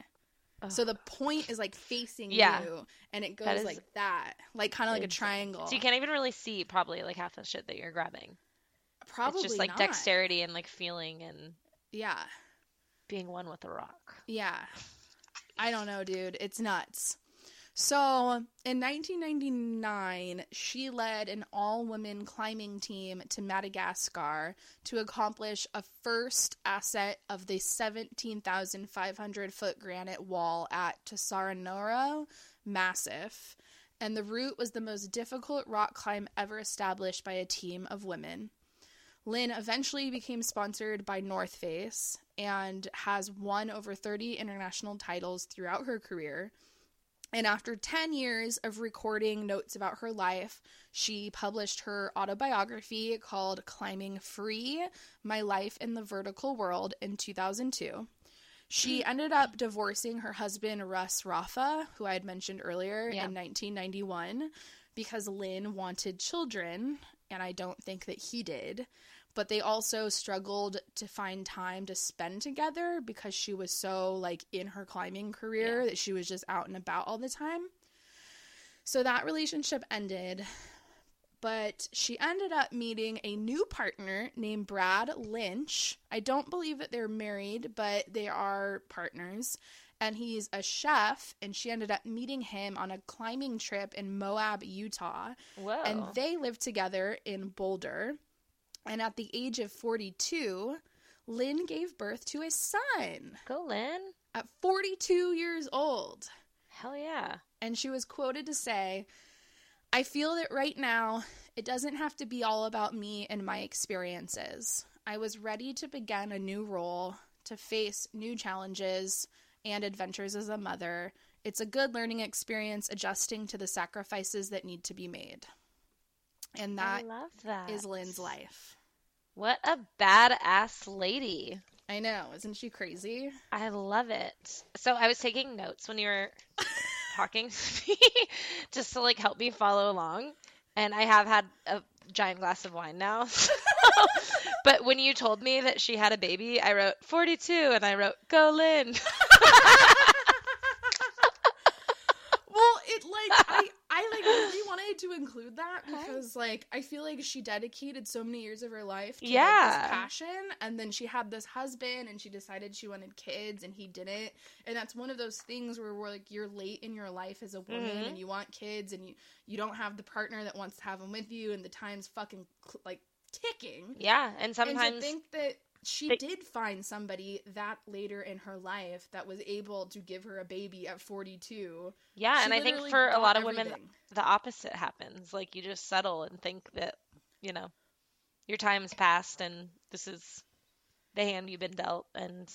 S1: So the point is like facing
S2: Yeah.
S1: you, and it goes
S2: That is
S1: like that, like kind of like a triangle.
S2: So you can't even really see probably like half the shit that you're grabbing.
S1: Probably
S2: it's just like
S1: not.
S2: dexterity and like feeling and
S1: Yeah.
S2: being one with the rock.
S1: Yeah. I don't know, dude. It's nuts. So, in 1999, she led an all women climbing team to Madagascar to accomplish a first ascent of the 17,500 foot granite wall at Tsaranoro Massif. And the route was the most difficult rock climb ever established by a team of women. Lynn eventually became sponsored by North Face and has won over 30 international titles throughout her career. And after 10 years of recording notes about her life, she published her autobiography called Climbing Free My Life in the Vertical World in 2002. She hmm. ended up divorcing her husband, Russ Raffa, who I had mentioned earlier,
S2: Yeah.
S1: in 1991 because Lynn wanted children, and I don't think that he did. But they also struggled to find time to spend together because she was so like in her climbing career that she was just out and about all the time. So that relationship ended, but she ended up meeting a new partner named Brad Lynch. I don't believe that they're married, but they are partners. And he's a chef, and she ended up meeting him on a climbing trip in Moab, Utah.
S2: Whoa.
S1: And they lived together in Boulder. And at the age of 42, Lynn gave birth to a son
S2: Go, Lynn.
S1: at 42 years old.
S2: Hell yeah.
S1: And she was quoted to say, I feel that right now it doesn't have to be all about me and my experiences. I was ready to begin a new role, to face new challenges and adventures as a mother. It's a good learning experience adjusting to the sacrifices that need to be made. And
S2: I
S1: that
S2: love that.
S1: is Lynn's life.
S2: What a badass lady.
S1: I know, isn't she crazy?
S2: I love it. So I was taking notes when you were talking to me just to like help me follow along. And I have had a giant glass of wine now. but when you told me that she had a baby, I wrote 42 and I wrote go Lynn.
S1: Well, it like I I like really wanted to include that because like I feel like she dedicated so many years of her life to like, this passion and then she had this husband and she decided she wanted kids and he didn't. And that's one of those things where we're like you're late in your life as a woman
S2: Mhm.
S1: and you want kids and you you don't have the partner that wants to have them with you and the time's fucking like ticking.
S2: Yeah, and sometimes
S1: to think that she
S2: they-
S1: did find somebody that later in her life that was able to give her a baby at 42
S2: yeah,
S1: she
S2: and I think for a lot of women
S1: everything.
S2: the opposite happens. Like you just settle and think that, you know, your time's passed and this is the hand you've been dealt and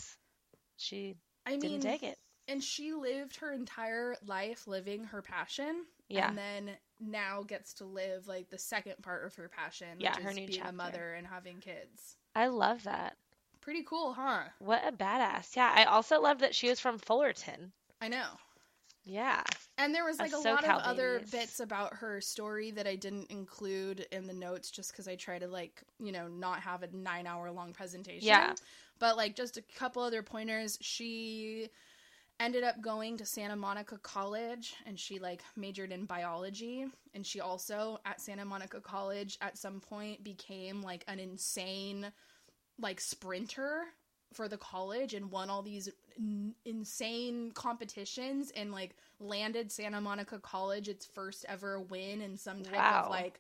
S2: she
S1: I mean,
S2: didn't take it.
S1: and she lived her entire life living her passion.
S2: Yeah.
S1: And then now gets to live like the second part of her passion,
S2: Yeah,
S1: which
S2: her
S1: is being
S2: chapter.
S1: a mother and having kids.
S2: I love that.
S1: Pretty cool, huh?
S2: What a badass. Yeah, I also love that she was from Fullerton.
S1: I know.
S2: Yeah.
S1: And there was like a
S2: Us
S1: lot of other bits about her story that I didn't include in the notes just because I try to like, you know, not have a nine hour long presentation.
S2: Yeah.
S1: But like just a couple other pointers. She ended up going to Santa Monica College and she like majored in biology. And she also at Santa Monica College at some point became like an insane like sprinter for the college and won all these n- insane competitions and like landed Santa Monica College its first ever win in some type
S2: Wow.
S1: of like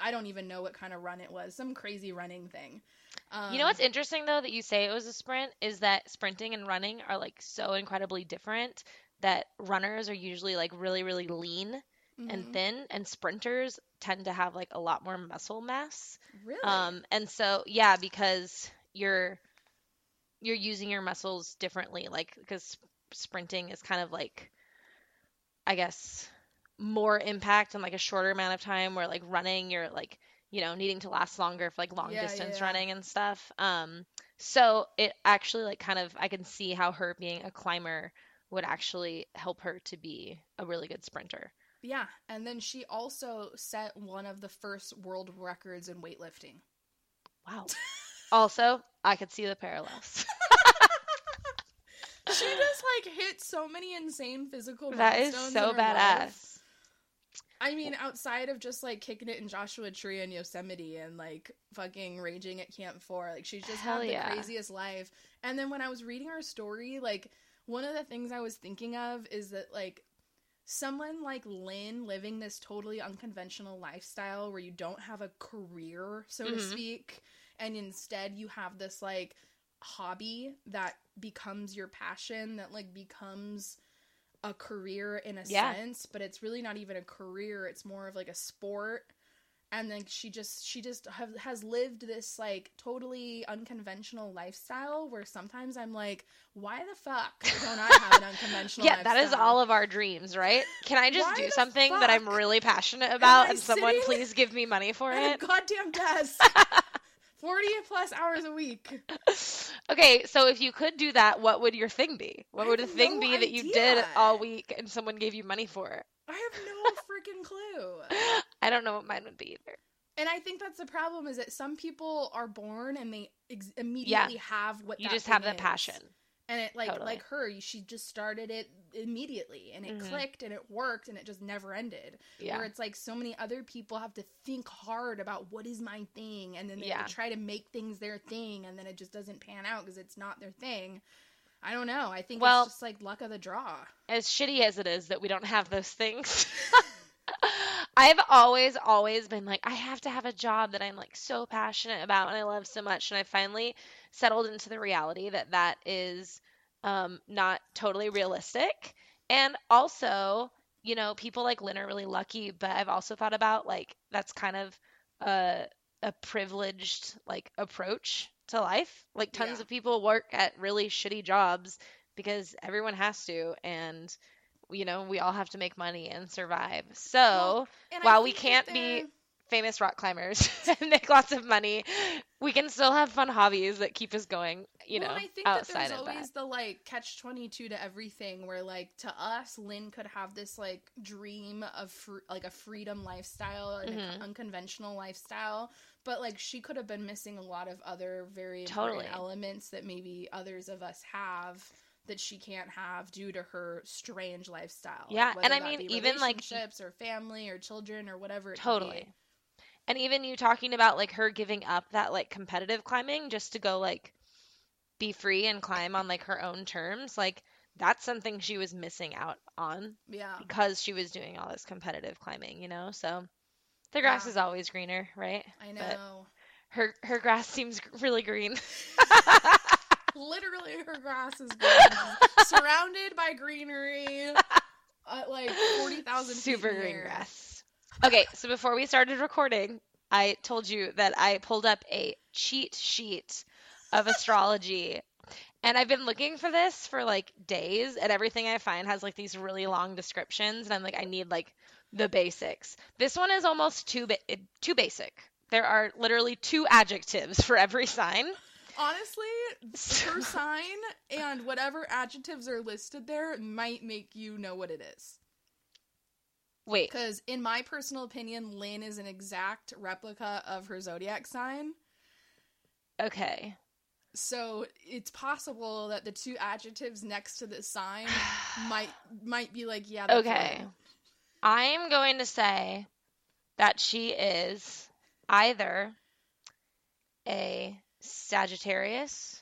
S1: I don't even know what kind of run it was, some crazy running thing. Um,
S2: You know what's interesting though that you say it was a sprint is that sprinting and running are like so incredibly different that runners are usually like really really lean and
S1: mhm.
S2: thin and sprinters tend to have like a lot more muscle mass.
S1: really
S2: Um and so yeah, because you're you're using your muscles differently like because sprinting is kind of like I guess more impact in like a shorter amount of time where like running you're like you know needing to last longer for like long
S1: Yeah,
S2: distance
S1: yeah.
S2: running and stuff um so it actually like kind of I can see how her being a climber would actually help her to be a really good sprinter
S1: yeah, and then she also set one of the first world records in weightlifting.
S2: wow also I could see the parallels
S1: She just like hit so many insane physical
S2: that is so
S1: badass life. I mean, outside of just like kicking it in Joshua Tree and Yosemite and like fucking raging at Camp 4, like she's just
S2: Hell
S1: had the
S2: yeah.
S1: craziest life. And then when I was reading her story, like one of the things I was thinking of is that like someone like Lynn living this totally unconventional lifestyle where you don't have a career, so to
S2: Mhm.
S1: speak, and instead you have this like hobby that becomes your passion, that like becomes a career in a
S2: Yeah.
S1: sense, but it's really not even a career, it's more of like a sport. And then she just she just have, has lived this like totally unconventional lifestyle where sometimes I'm like, why the fuck don't I have an unconventional
S2: yeah that is all of our dreams right? Can I just do something that I'm really passionate about and someone please give me money for it?
S1: goddamn desk 40 plus hours a week.
S2: okay, so if you could do that, what would your thing be? What would the thing
S1: no
S2: be that you did all week and someone gave you money for?
S1: I have no freaking clue.
S2: I don't know what mine would be either.
S1: And I think that's the problem is that some people are born and they ex- immediately have what
S2: You just have the
S1: is.
S2: passion.
S1: And it like
S2: Totally.
S1: like her, she just started it immediately and it
S2: Mhm.
S1: clicked and it worked and it just never ended.
S2: Yeah.
S1: Where it's like so many other people have to think hard about what is my thing and then they
S2: Yeah.
S1: try to make things their thing and then it just doesn't pan out because it's not their thing. I don't know. I think
S2: Well-
S1: it's just like luck of the draw.
S2: As shitty as it is that we don't have those things. I've always, always been like, I have to have a job that I'm like so passionate about and I love so much. And I finally settled into the reality that that is um, not totally realistic. And also, you know, people like Lynn are really lucky, but I've also thought about like that's kind of a, a privileged like approach to life. Like tons
S1: Yeah.
S2: of people work at really shitty jobs because everyone has to and you know, we all have to make money and survive. So,
S1: Well,
S2: while we can't be famous rock climbers and make lots of money, we can still have fun hobbies that keep us going, you
S1: well,
S2: know,
S1: I think that there's always
S2: that.
S1: the like catch twenty two to everything, where like to us, Lynn could have this like dream of fr- like a freedom lifestyle and
S2: Mhm.
S1: an unconventional lifestyle, but like she could have been missing a lot of other very
S2: Totally.
S1: important elements that maybe others of us have that she can't have due to her strange lifestyle. Like,
S2: Yeah, and I mean, even, like,
S1: relationships or family or children or whatever. It
S2: Totally. And even you talking about like her giving up that like competitive climbing just to go like be free and climb on like her own terms, like that's something she was missing out on
S1: Yeah.
S2: because she was doing all this competitive climbing, you know? So the grass
S1: Yeah.
S2: is always greener, right?
S1: I
S2: But-
S1: know.
S2: Her her grass seems really green.
S1: Literally, her grass is green, surrounded by greenery at like forty thousand
S2: Super green grass. Okay, so before we started recording, I told you that I pulled up a cheat sheet of astrology. And I've been looking for this for like days, and everything I find has like these really long descriptions, and I'm like, I need like the basics. This one is almost too ba- too basic. There are literally two adjectives for every sign.
S1: Honestly, her sign and whatever adjectives are listed there might make you know what it is.
S2: Wait,
S1: Because, in my personal opinion, Lynn is an exact replica of her zodiac sign.
S2: okay.
S1: So it's possible that the two adjectives next to the sign might might be like, yeah. That's
S2: Okay.
S1: right.
S2: I am going to say that she is either a Sagittarius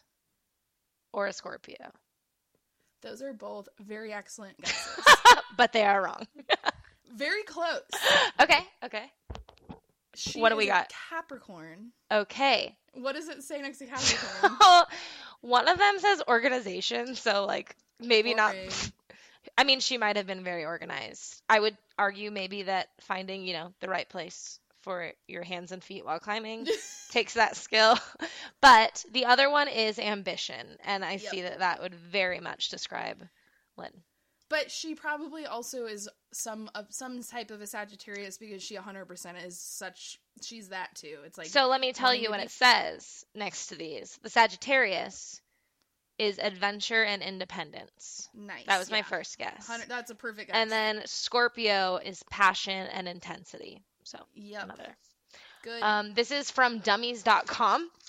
S2: or a Scorpio.
S1: Those are both very excellent guesses.
S2: but they are wrong.
S1: very close.
S2: Okay, okay.
S1: She
S2: What do we got?
S1: Capricorn.
S2: Okay.
S1: What does it say next to Capricorn?
S2: One of them says organization, so like maybe not I mean she might have been very organized. I would argue maybe that finding, you know, the right place for your hands and feet while climbing takes that skill. But the other one is ambition, and I see that that would very much describe Lynn.
S1: But she probably also is some of some type of a Sagittarius because she 100% is such. She's that too. It's like
S2: so let me tell you what it says next to these. The Sagittarius is adventure and independence.
S1: nice.
S2: That was my first guess.
S1: That's a perfect. Guess.
S2: And then Scorpio is passion and intensity. So
S1: yep,
S2: another.
S1: good.
S2: Um, this is from dummies.com.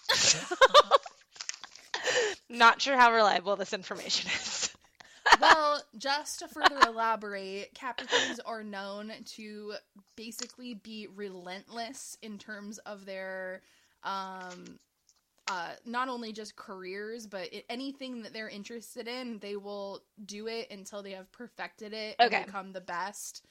S2: Not sure how reliable this information is.
S1: Well, just to further elaborate, Capricorns are known to basically be relentless in terms of their um uh not only just careers but i anything that they're interested in, they will do it until they have perfected it and
S2: Okay.
S1: become the best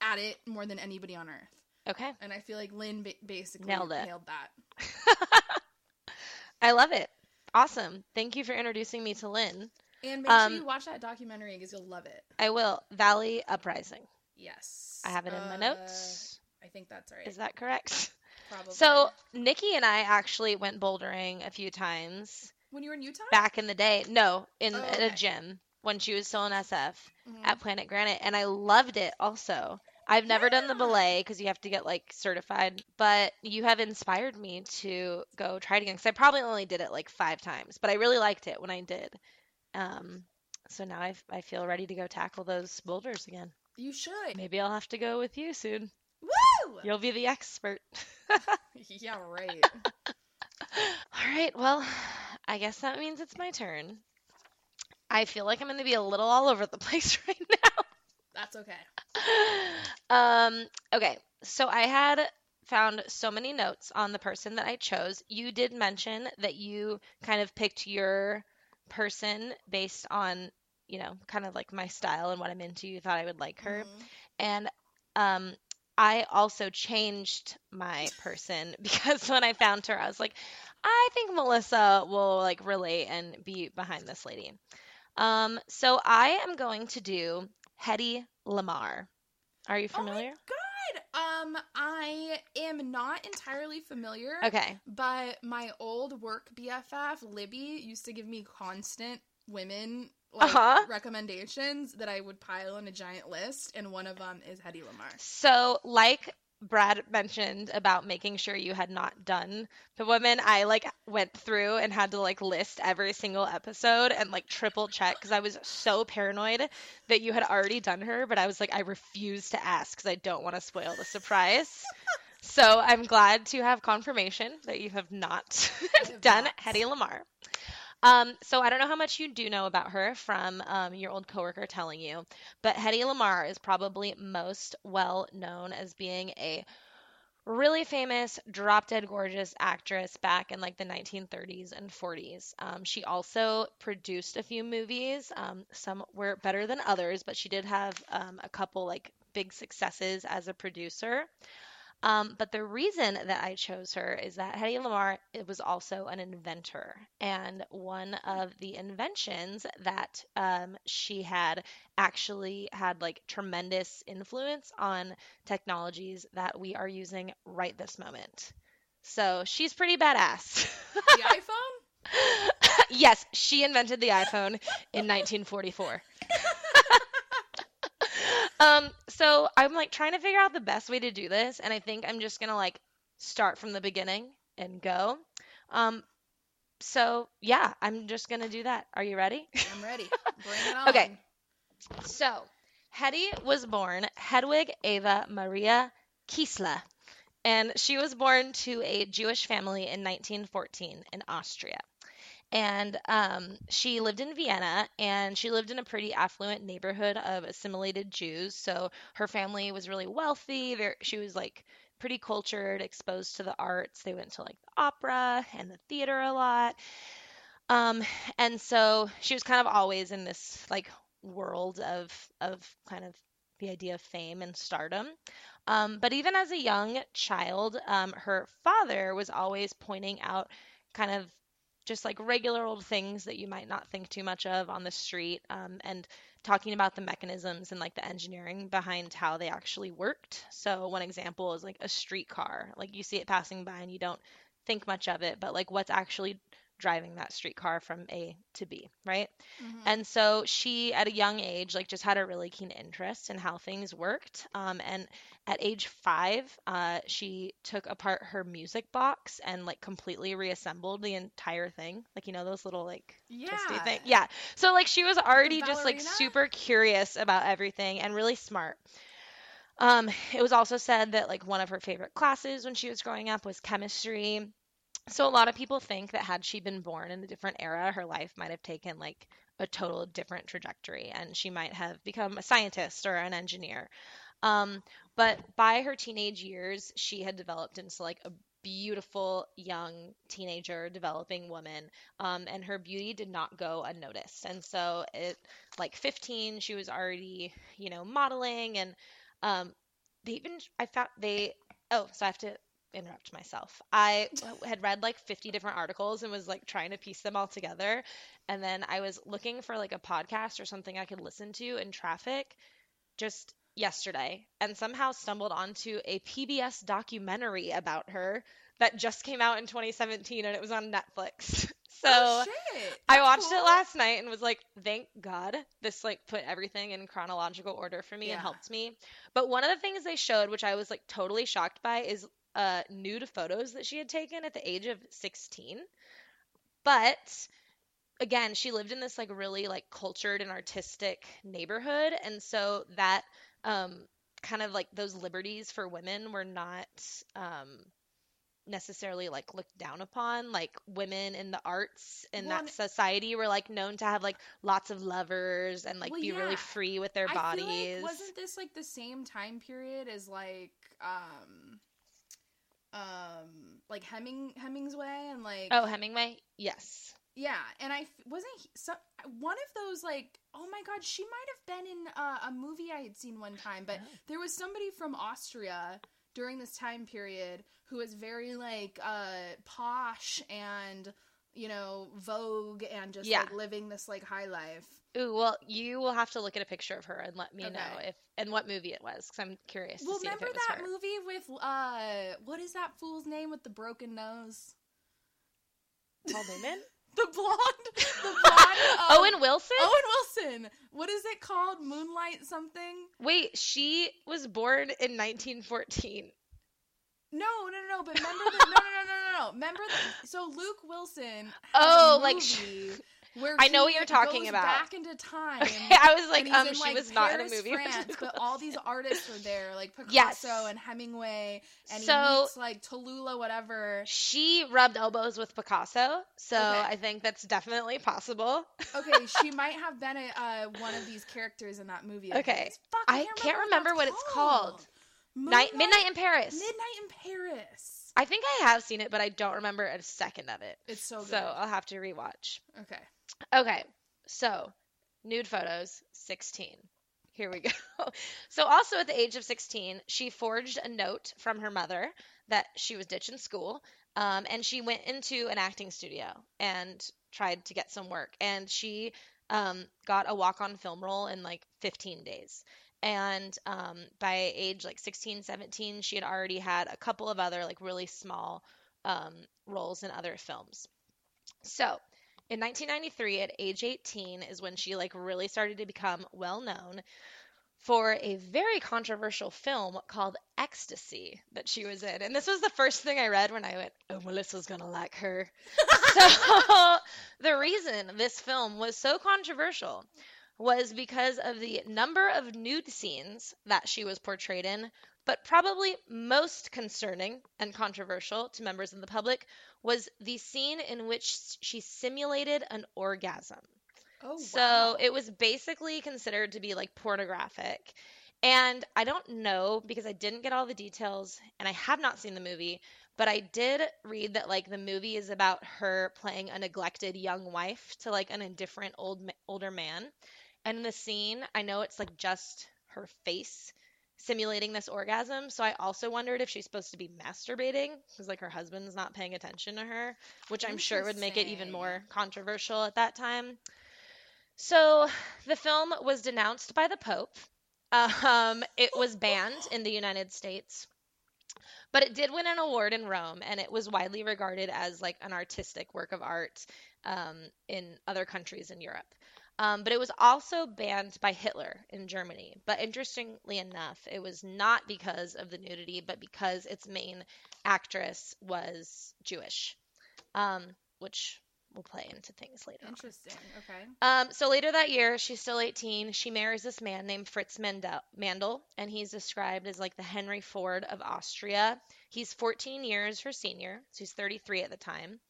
S1: at it more than anybody on earth.
S2: Okay.
S1: And I feel like Lynn ba- basically
S2: Nailed it.
S1: nailed that.
S2: I love it. Awesome. Thank you for introducing me to Lynn.
S1: And make
S2: Um,
S1: sure you watch that documentary because you'll love it.
S2: I will. Valley Uprising.
S1: Yes.
S2: I have it in my
S1: Uh,
S2: notes.
S1: I think that's right.
S2: Is that correct?
S1: Probably.
S2: So, Nikki and I actually went bouldering a few times
S1: when you were in Utah?
S2: back in the day. No, in
S1: Oh, okay.
S2: a gym when she was still in SF
S1: Mhm.
S2: at Planet Granite, and I loved it also. I've never done the
S1: Yeah.
S2: belay because you have to get like certified, but you have inspired me to go try it again because I probably only did it like five times, but I really liked it when I did. Um, so now I, I feel ready to go tackle those boulders again.
S1: You should.
S2: Maybe I'll have to go with you soon.
S1: Woo!
S2: You'll be the expert.
S1: yeah, right.
S2: All right, well, I guess that means it's my turn. I feel like I'm going to be a little all over the place right now.
S1: That's okay.
S2: Um, okay, so I had found so many notes on the person that I chose. You did mention that you kind of picked your person based on, you know, kind of like my style and what I'm into. You thought I would like her.
S1: Mhm.
S2: And um, I also changed my person because when I found her, I was like, I think Melissa will like relate and be behind this lady. Um, so I am going to do Hedy Lamarr. Are you
S1: Oh God. Um, I am not entirely familiar.
S2: Okay.
S1: But my old work BFF, Libby, used to give me constant women like
S2: Uh-huh.
S1: recommendations that I would pile in a giant list, and one of them is Hedy Lamarr.
S2: So, like Brad mentioned about making sure you had not done the woman, I like went through and had to like list every single episode and like triple check because I was so paranoid that you had already done her, but I was like, I refuse to ask because I don't want to spoil the surprise. So I'm glad to have confirmation that you have not done. Hedy Lamarr. Um, so I don't know how much you do know about her from um, your old coworker telling you, but Hedy Lamarr is probably most well known as being a really famous, drop dead gorgeous actress back in like the 1930s and 40s. Um, she also produced a few movies. Um, some were better than others, but she did have um, a couple like big successes as a producer. Um, but the reason that I chose her is that Hedy Lamarr it was also an inventor, and one of the inventions that um, she had actually had like tremendous influence on technologies that we are using right this moment. So she's pretty badass.
S1: The iPhone?
S2: yes, she invented the iPhone in 1944. Um, so I'm like trying to figure out the best way to do this, and I think I'm just gonna like start from the beginning and go. Um, so yeah, I'm just gonna do that. Are you ready?
S1: I'm ready. Bring it on.
S2: Okay. So, Hedy was born Hedwig Ava Maria Kiesler, and she was born to a Jewish family in 1914 in Austria. And um, she lived in Vienna, and she lived in a pretty affluent neighborhood of assimilated Jews. So her family was really wealthy. There, she was like pretty cultured, exposed to the arts. They went to like the opera and the theater a lot. Um, and so she was kind of always in this like world of of kind of the idea of fame and stardom. Um, but even as a young child, um, her father was always pointing out kind of just like regular old things that you might not think too much of on the street um, and talking about the mechanisms and like the engineering behind how they actually worked. So, one example is like a streetcar. Like you see it passing by and you don't think much of it, but like what's actually driving that streetcar from A to B, right?
S1: Mhm.
S2: And so she, at a young age, like just had a really keen interest in how things worked. Um, and at age five, uh, she took apart her music box and like completely reassembled the entire thing. Like you know those little like twisty thing. Yeah. So like she was already just like super curious about everything and really smart. Um, it was also said that like one of her favorite classes when she was growing up was chemistry. So a lot of people think that had she been born in a different era, her life might have taken like a total different trajectory and she might have become a scientist or an engineer. Um, but by her teenage years, she had developed into like a beautiful young teenager developing woman um, and her beauty did not go unnoticed and so at like 15 she was already you know modeling and um, they even i found they oh so i have to interrupt myself i had read like 50 different articles and was like trying to piece them all together and then i was looking for like a podcast or something i could listen to in traffic just yesterday and somehow stumbled onto a PBS documentary about her that just came out in 2017 and it was on Netflix. So
S1: oh.
S2: I watched
S1: cool.
S2: it last night and was like, thank God this like put everything in chronological order for me
S1: Yeah.
S2: and helped me. But one of the things they showed, which I was like totally shocked by, is uh nude photos that she had taken at the age of 16. But again, she lived in this like really like cultured and artistic neighborhood, and so that um kind of like those liberties for women were not um necessarily like looked down upon. Like women in the arts in
S1: Well,
S2: that society were like known to have like lots of lovers and like
S1: Well,
S2: be really free with their
S1: I
S2: bodies
S1: like wasn't this like the same time period as like um um like Hemming Hemingway and like
S2: oh hemingway yes
S1: yeah and I f- wasn't he, so, one of those like oh my god she might have been in uh, a movie I had seen one time but
S2: Oh.
S1: there was somebody from Austria during this time period who was very like uh posh and you know vogue and just
S2: Yeah.
S1: like living this like high life
S2: Ooh, well, you will have to look at a picture of her and let me know if and what movie it was because I'm curious
S1: Well,
S2: to see if
S1: remember
S2: it was
S1: that
S2: her.
S1: movie with uh, what is that fool's name with the broken nose?
S2: Paul Newman?
S1: The blonde, the blonde. um,
S2: Owen Wilson?
S1: Owen Wilson. What is it called? Moonlight something?
S2: Wait, she was born in 1914.
S1: No, no, no, no. But remember the no, no, no, no, no, no. Remember the, so Luke Wilson.
S2: Oh, like
S1: where
S2: I know what you're talking about.
S1: Back into time.
S2: I was like, um,
S1: in,
S2: she
S1: like,
S2: was not in a movie.
S1: France, but all these artists are there, like Picasso
S2: Yes.
S1: and Hemingway, and
S2: So-
S1: he meets like Tallulah, whatever.
S2: She rubbed elbows with Picasso, so
S1: Okay.
S2: I think that's definitely possible.
S1: Okay, she might have been a, uh, one of these characters in that movie.
S2: Okay. I
S1: I
S2: can't
S1: can't
S2: remember
S1: remember,
S2: what it's called. Night, Midnight in Paris.
S1: Midnight in Paris.
S2: I think I have seen it, but I don't remember a second of it.
S1: It's so good.
S2: So I'll have to rewatch.
S1: okay.
S2: Okay, so nude photos, 16. Here we go. So, also at the age of 16, she forged a note from her mother that she was ditching school, um, and she went into an acting studio and tried to get some work. And she um, got a walk on film role in like 15 days. And um, by age like 16, 17, she had already had a couple of other like really small um, roles in other films. So, in 1993, at age 18, is when she like really started to become well known for a very controversial film called Ecstasy that she was in. And this was the first thing I read when I went, "Oh, Melissa's to like her." so, the reason this film was so controversial was because of the number of nude scenes that she was portrayed in, but probably most concerning and controversial to members of the public was the scene in which she simulated an orgasm.
S1: Oh,
S2: So
S1: wow.
S2: it was basically considered to be like pornographic. And I don't know because I didn't get all the details and I have not seen the movie, but I did read that like the movie is about her playing a neglected young wife to like an indifferent old older man. And in the scene, I know it's like just her face simulating this orgasm. So I also wondered if she's supposed to be masturbating because like her husband's not paying attention to her, which I'm sure would make it even more controversial at that time. So the film was denounced by the Pope. Um, it was banned in the United States, but it did win an award in Rome, and it was widely regarded as like an artistic work of art um, in other countries in Europe. Um, but it was also banned by Hitler in Germany. But interestingly enough, it was not because of the nudity, but because its main actress was Jewish, um, which will play into things later. on.
S1: Interesting. Okay.
S2: Um, so later that year, she's still 18. She marries this man named Fritz Mandl, Mandl, and he's described as like the Henry Ford of Austria. He's 14 years her senior, so he's 33 at the time.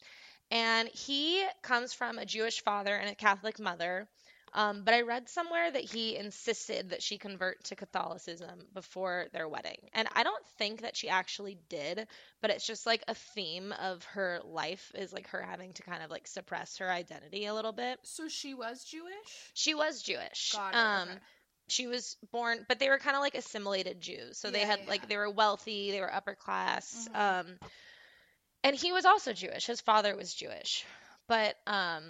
S2: And he comes from a Jewish father and a Catholic mother. Um, but I read somewhere that he insisted that she convert to Catholicism before their wedding. And I don't think that she actually did, but it's just like a theme of her life is like her having to kind of like suppress her identity a little bit.
S1: So she was Jewish.
S2: She was Jewish.
S1: Got it.
S2: Um,
S1: okay.
S2: she was born, but they were kind of like assimilated Jews. So they had
S1: yeah,
S2: like
S1: yeah.
S2: they were wealthy, they were upper class.
S1: Mhm.
S2: Um, and he was also Jewish. His father was Jewish, but um,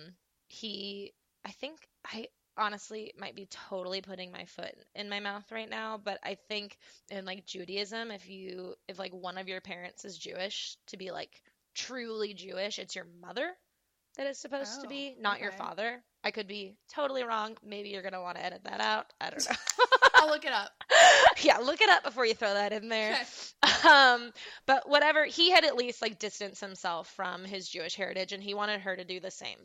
S2: he, I think, I honestly might be totally putting my foot in my mouth right now, but I think in like Judaism, if you, if like one of your parents is Jewish, to be like truly Jewish, it's your mother. that is supposed to
S3: Oh,
S2: be, not your father. I could be totally wrong. Maybe you're gonna want to edit that out. I don't know.
S3: I'll look it up.
S2: yeah, look it up before you throw that in there.
S3: Okay.
S2: Um, but whatever, he had at least like distanced himself from his Jewish heritage, and he wanted her to do the same.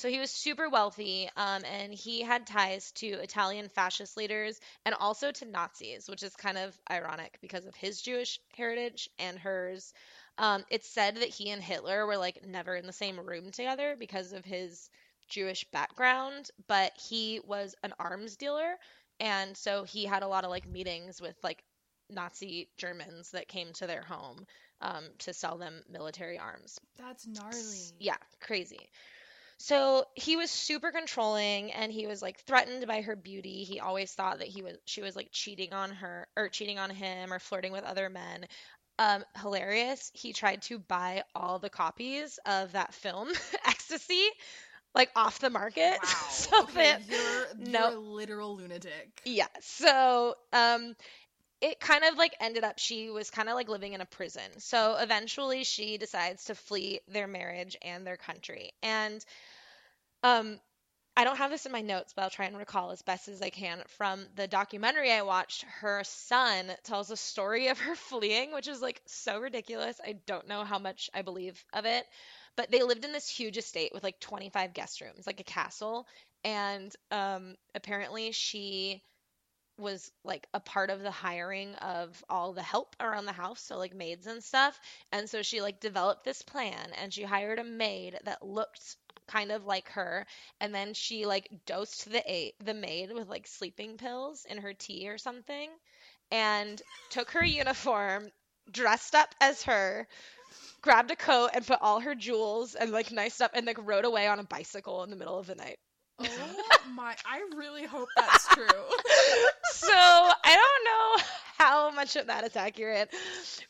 S2: So he was super wealthy, um, and he had ties to Italian fascist leaders and also to Nazis, which is kind of ironic because of his Jewish heritage and hers. Um, it's said that he and Hitler were like never in the same room together because of his Jewish background, but he was an arms dealer, and so he had a lot of like meetings with like Nazi Germans that came to their home um, to sell them military arms.
S3: That's gnarly.
S2: Yeah, crazy. So he was super controlling and he was like threatened by her beauty. He always thought that he was she was like cheating on her or cheating on him or flirting with other men. Um, hilarious. He tried to buy all the copies of that film, Ecstasy, like off the market.
S3: Wow.
S2: so
S3: okay,
S2: that
S3: you're,
S2: no-
S3: you're a literal lunatic.
S2: yeah. So, um, it kind of like ended up she was kind of like living in a prison. So eventually she decides to flee their marriage and their country. And um I don't have this in my notes, but I'll try and recall as best as I can from the documentary I watched. Her son tells a story of her fleeing, which is like so ridiculous. I don't know how much I believe of it. But they lived in this huge estate with like 25 guest rooms, like a castle. And um, apparently she was like a part of the hiring of all the help around the house, so like maids and stuff. And so she like developed this plan and she hired a maid that looked kind of like her and then she like dosed the a- the maid with like sleeping pills in her tea or something and took her uniform, dressed up as her, grabbed a coat and put all her jewels and like nice stuff, and like rode away on a bicycle in the middle of the night.
S3: Oh my! I really hope that's true.
S2: so I don't know how much of that is accurate,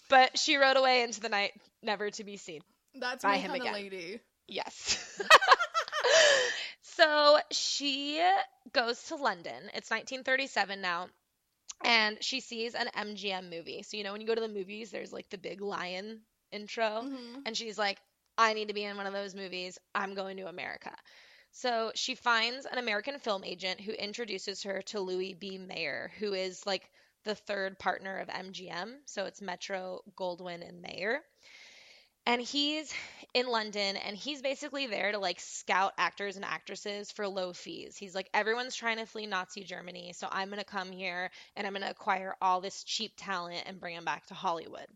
S2: but she rode away into the night, never to be seen.
S3: That's
S2: Buy
S3: my
S2: him
S3: kind of
S2: again.
S3: lady.
S2: Yes. so she goes to London. It's 1937 now. And she sees an MGM movie. So, you know, when you go to the movies, there's like the big lion intro.
S3: Mhm.
S2: And she's like, I need to be in one of those movies. I'm going to America. So she finds an American film agent who introduces her to Louis B. Mayer, who is like the third partner of MGM. So it's Metro, Goldwyn, and Mayer. And he's in London and he's basically there to like scout actors and actresses for low fees. He's like, everyone's trying to flee Nazi Germany, so I'm going to come here and I'm going to acquire all this cheap talent and bring them back to Hollywood.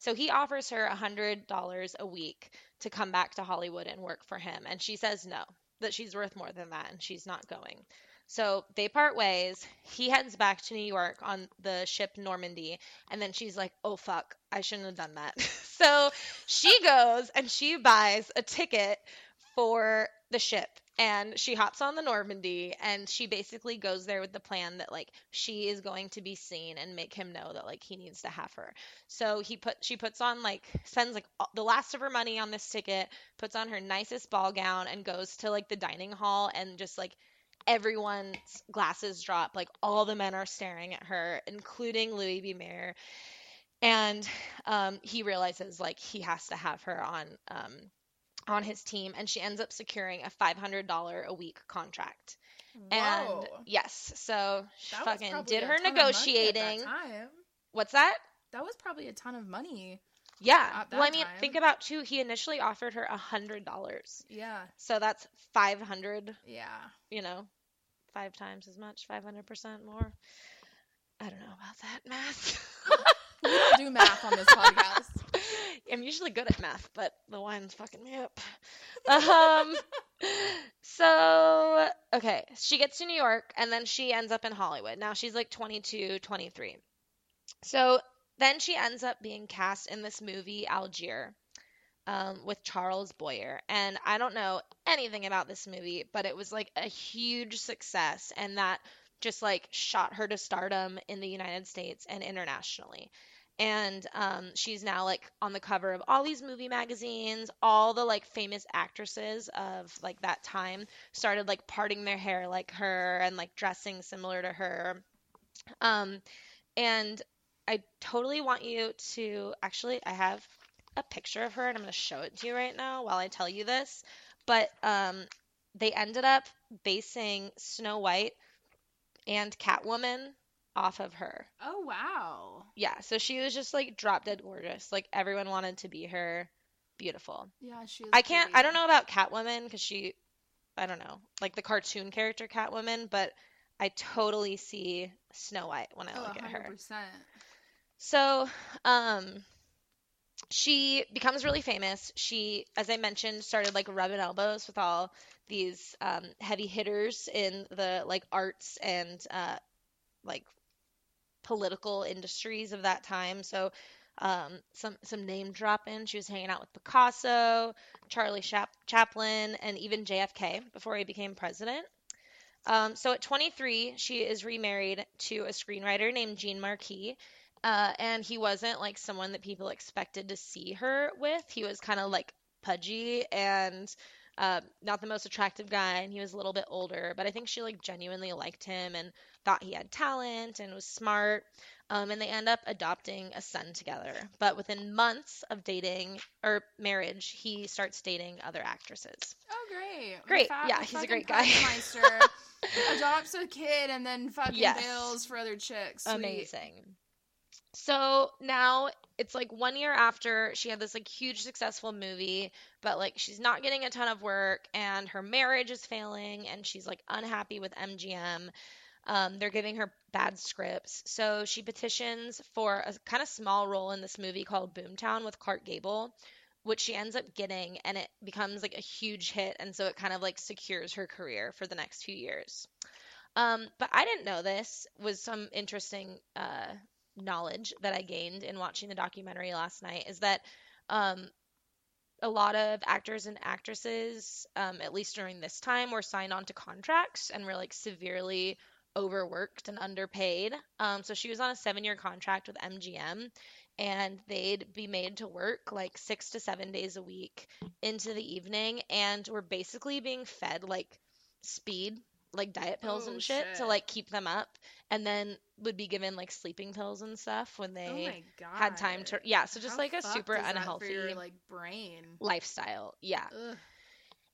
S2: So he offers her $100 a week to come back to Hollywood and work for him. And she says no, that she's worth more than that and she's not going. So they part ways. He heads back to New York on the ship Normandie. And then she's like, oh, fuck, I shouldn't have done that. so she goes and she buys a ticket for the ship and she hops on the Normandie and she basically goes there with the plan that like she is going to be seen and make him know that like he needs to have her. So he put she puts on like sends like all- the last of her money on this ticket, puts on her nicest ball gown and goes to like the dining hall and just like everyone's glasses drop like all the men are staring at her including Louis B. Mayer. And um, he realizes like he has to have her on um, on his team and she ends up securing a $500 a week contract. And yes so she
S3: That
S2: fucking did her
S3: money that
S2: negotiating. what's that?
S3: That was probably a ton of money.
S2: Yeah well i mean
S3: time.
S2: think about too he initially offered her a hundred dollars
S3: Yeah.
S2: so that's 500
S3: Yeah.
S2: you know five times as much 500% more i don't know about that math
S3: We don't do math on this podcast.
S2: I'm usually good at math, but the wine's fucking me up. Um, so, okay, she gets to New York and then she ends up in Hollywood. Now she's like 22, 23. So then she ends up being cast in this movie, Algiers, um, with Charles Boyer. And I don't know anything about this movie, but it was like a huge success and that just like shot her to stardom in the United States and internationally. And um, she's now like on the cover of all these movie magazines. All the like famous actresses of like that time started like parting their hair like her and like dressing similar to her. Um and i totally want you to actually i have a picture of her and i'm going to show it to you right now while i tell you this but um, they ended up basing Snow White and Catwoman off of her.
S3: Oh wow.
S2: Yeah, so she was just like drop dead gorgeous. Like everyone wanted to be her. Beautiful.
S3: Yeah, she.
S2: I can't. I don't know about Catwoman because she, I don't know, like the cartoon character Catwoman, but I totally see Snow White when I
S3: Oh,
S2: look at her.
S3: 100%.
S2: So, um, she becomes really famous. She, as I mentioned, started like rubbing elbows with all these um, heavy hitters in the like arts and uh, like political industries of that time. So, um, some some name dropping. She was hanging out with Picasso, Charlie Chap- Chaplin, and even JFK before he became president. Um, so at 23, she is remarried to a screenwriter named Gene Markey. Uh, and he wasn't like someone that people expected to see her with. He was kind of like pudgy and uh, not the most attractive guy, and he was a little bit older. But I think she like genuinely liked him and thought he had talent and was smart. Um, and they end up adopting a son together. But within months of dating or marriage, he starts dating other actresses.
S3: Oh great.
S2: Great. Yeah, he's a great guy.
S3: Adopts a kid and then fucking
S2: Yes.
S3: bails for other chicks. Sweet.
S2: Amazing. So now it's like one year after she had this like huge successful movie, but like she's not getting a ton of work and her marriage is failing and she's like unhappy with MGM. Um, they're giving her bad scripts. So she petitions for a kind of small role in this movie called Boomtown with Clark Gable, which she ends up getting and it becomes like a huge hit. And so it kind of like secures her career for the next few years. Um, but I didn't know this was some interesting uh, knowledge that I gained in watching the documentary last night is that um, a lot of actors and actresses, um, at least during this time, were signed on to contracts and were like severely overworked and underpaid. Um, so she was on a seven year contract with MGM and they'd be made to work like six to seven days a week into the evening and were basically being fed like speed like diet pills
S3: Oh,
S2: and shit, to like keep them up and then would be given like sleeping pills and stuff when
S3: Oh
S2: they
S3: god.
S2: had time to yeah so just
S3: How
S2: like a super unhealthy
S3: your like brain.
S2: lifestyle yeah
S3: Ugh.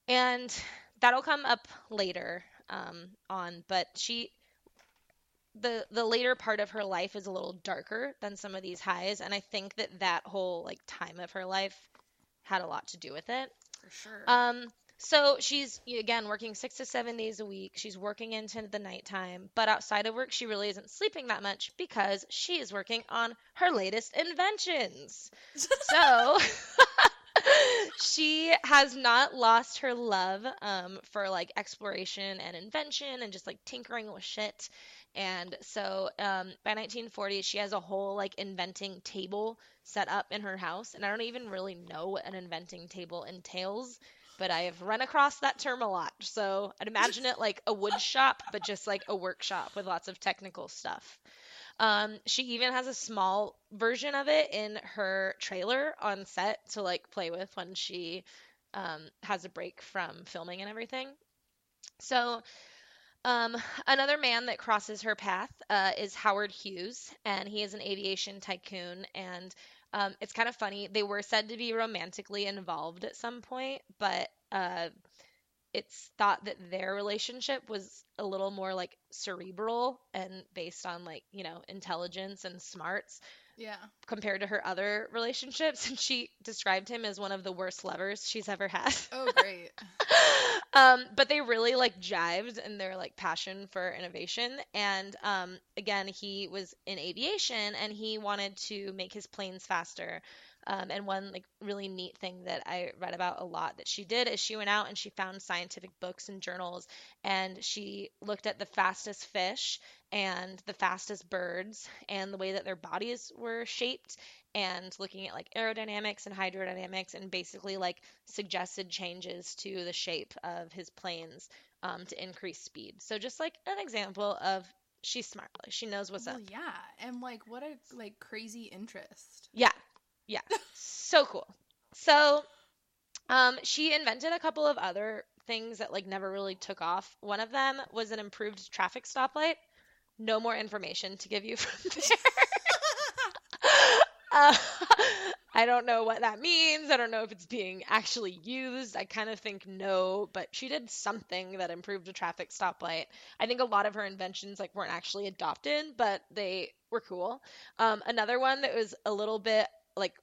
S2: and that'll come up later um, on but she the the later part of her life is a little darker than some of these highs and i think that that whole like time of her life had a lot to do with it
S3: For sure.
S2: um so she's again working six to seven days a week she's working into the nighttime but outside of work she really isn't sleeping that much because she is working on her latest inventions so she has not lost her love um, for like exploration and invention and just like tinkering with shit. And so um, by 1940, she has a whole like inventing table set up in her house. And I don't even really know what an inventing table entails, but I have run across that term a lot. So I'd imagine it like a wood shop, but just like a workshop with lots of technical stuff. Um, she even has a small version of it in her trailer on set to like play with when she um, has a break from filming and everything. So, um, another man that crosses her path uh, is Howard Hughes, and he is an aviation tycoon. And um, it's kind of funny. They were said to be romantically involved at some point, but uh, it's thought that their relationship was a little more like cerebral and based on like you know intelligence and smarts
S3: yeah.
S2: compared to her other relationships and she described him as one of the worst lovers she's ever had
S3: Oh great.
S2: um, but they really like jived in their like passion for innovation. And um, again he was in aviation and he wanted to make his planes faster. Um, and one like really neat thing that I read about a lot that she did is she went out and she found scientific books and journals and she looked at the fastest fish and the fastest birds and the way that their bodies were shaped and looking at like aerodynamics and hydrodynamics and basically like suggested changes to the shape of his planes um, to increase speed. So just like an example of she's smart, like she knows what's
S3: well,
S2: up.
S3: yeah, and like what a like crazy interest.
S2: Yeah. Yeah. so cool. So um she invented a couple of other things that like never really took off. One of them was an improved traffic stoplight. No more information to give you from there. Uh, I don't know what that means. I don't know if it's being actually used. I kind of think no, but she did something that improved a traffic stoplight. I think a lot of her inventions like weren't actually adopted, but they were cool. Um, another one that was a little bit like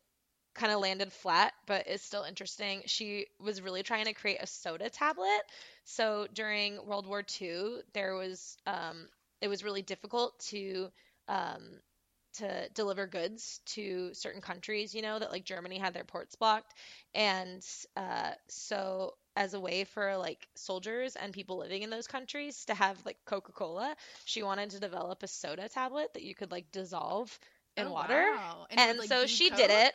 S2: kind of landed flat, but is still interesting. She was really trying to create a soda tablet. So during World War II, there was um, it was really difficult to um, to deliver goods to certain countries. You know that like Germany had their ports blocked, and uh, so as a way for like soldiers and people living in those countries to have like Coca Cola, she wanted to develop a soda tablet that you could like dissolve in
S3: Oh,
S2: water.
S3: wow. And
S2: And,
S3: would, like,
S2: so she
S3: Coke?
S2: did it.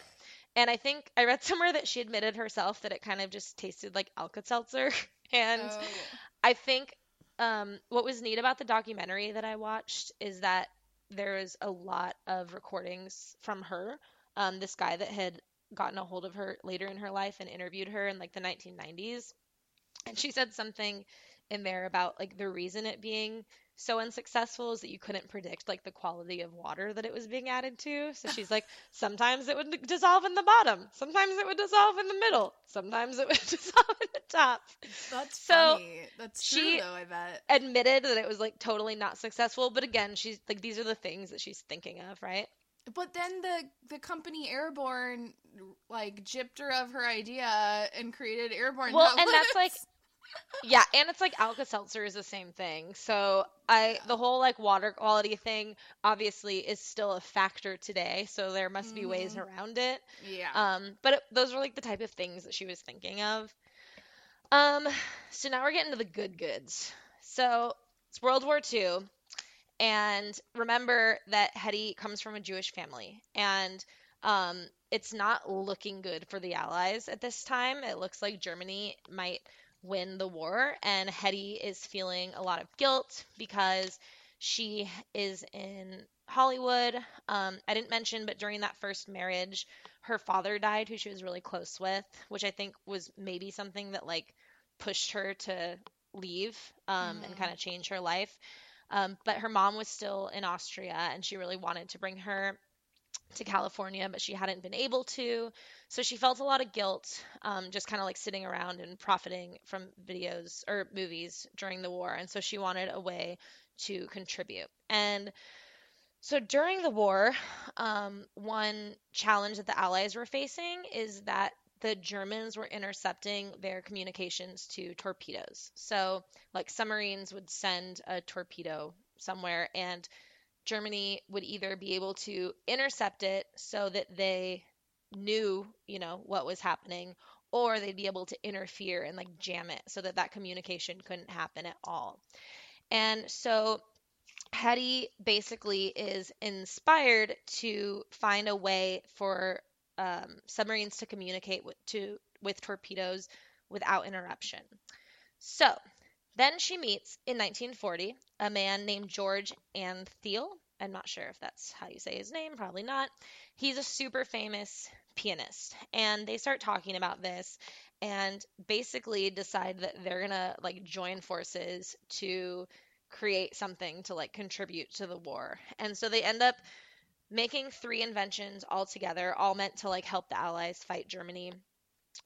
S2: And I think I read somewhere that she admitted herself that it kind of just tasted like Alka Seltzer. and
S3: Oh.
S2: I think um, what was neat about the documentary that I watched is that there was a lot of recordings from her. Um, this guy that had gotten a hold of her later in her life and interviewed her in like the 1990s. And she said something in there about like the reason it being so unsuccessful is that you couldn't predict like the quality of water that it was being added to. So she's like, sometimes it would dissolve in the bottom, sometimes it would dissolve in the middle, sometimes it would dissolve in the top.
S3: That's
S2: So,
S3: funny. That's true
S2: she-
S3: though, I bet.
S2: Admitted that it was like totally not successful, but again, she's like, these are the things that she's thinking of, right?
S3: But then the the company Airborne like gypped her of her idea and created Airborne.
S2: Well, and that's, like, Yeah, and it's like Alka Seltzer is the same thing. So I the whole like water quality thing obviously is still a factor today. So there must be ways
S3: Mhm.
S2: around it.
S3: yeah.
S2: Um, but it, those were like the type of things that she was thinking of. Um, so now we're getting to the good goods. So it's World War II, and remember that Hedy comes from a Jewish family, and um, it's not looking good for the Allies at this time. It looks like Germany might win the war, and Hedy is feeling a lot of guilt because she is in Hollywood. Um, I didn't mention, but during that first marriage, her father died, who she was really close with, which I think was maybe something that like pushed her to leave um, and
S3: Mhm.
S2: kind of change her life. Um, but her mom was still in Austria, and she really wanted to bring her to California, but she hadn't been able to. So she felt a lot of guilt, um, just kind of like sitting around and profiting from videos or movies during the war. And so she wanted a way to contribute. And so during the war, um, one challenge that the Allies were facing is that the Germans were intercepting their communications to torpedoes. So, like submarines would send a torpedo somewhere, and Germany would either be able to intercept it so that they knew, you know, what was happening, or they'd be able to interfere and like jam it so that that communication couldn't happen at all. And so Hedy basically is inspired to find a way for um, submarines to communicate with, to, with torpedoes without interruption. So then she meets in 1940 a man named George Antheil. I'm not sure if that's how you say his name, probably not. He's a super famous pianist, and they start talking about this and basically decide that they're gonna like join forces to create something to like contribute to the war. And so they end up making three inventions all together, all meant to like help the Allies fight Germany.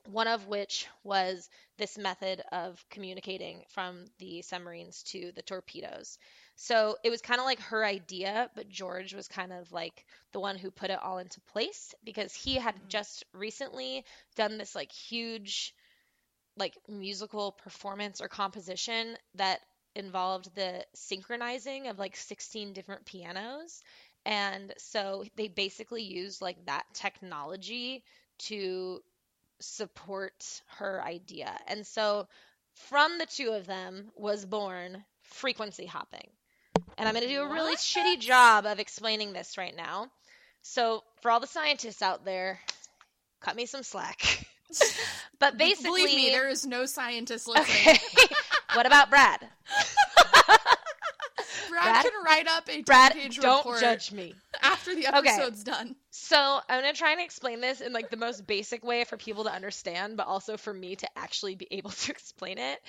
S2: One of which was this method of communicating from the submarines to the torpedoes. So it was kind of like her idea, but George was kind of like the one who put it all into place because he had
S3: Mhm.
S2: just recently done this like huge like musical performance or composition that involved the synchronizing of like 16 different pianos. And so they basically used like that technology to support her idea. And so from the two of them was born frequency hopping. And I'm going to do a really
S3: What?
S2: shitty job of explaining this right now. So for all the scientists out there, cut me some slack. but basically
S3: believe me, there is no scientist listening.
S2: Okay. what about Brad?
S3: Brad,
S2: Brad-
S3: can write up a
S2: Brad,
S3: 10-page
S2: don't
S3: report
S2: judge me.
S3: after the
S2: Okay.
S3: episode's done.
S2: So I'm gonna try and explain this in like the most basic way for people to understand, but also for me to actually be able to explain it.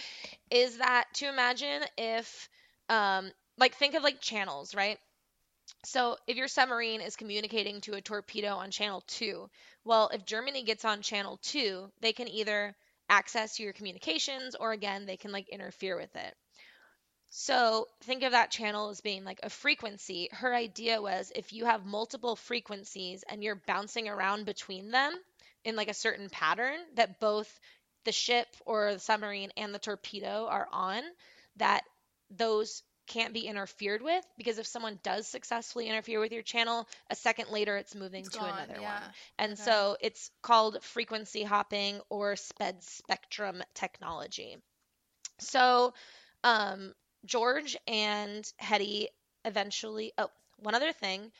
S2: Is that to imagine if, um, like think of like channels, right? So, if your submarine is communicating to a torpedo on channel 2, well, if Germany gets on channel 2, they can either access your communications or again, they can like interfere with it. So, think of that channel as being like a frequency. Her idea was if you have multiple frequencies and you're bouncing around between them in like a certain pattern that both the ship or the submarine and the torpedo are on, that those can't be interfered with because if someone does successfully interfere with your channel, a second later it's moving
S3: It's
S2: to
S3: gone,
S2: another
S3: yeah.
S2: one. And
S3: Okay.
S2: so it's called frequency hopping or spread spectrum technology. So um, George and Hedy eventually, oh, one other thing.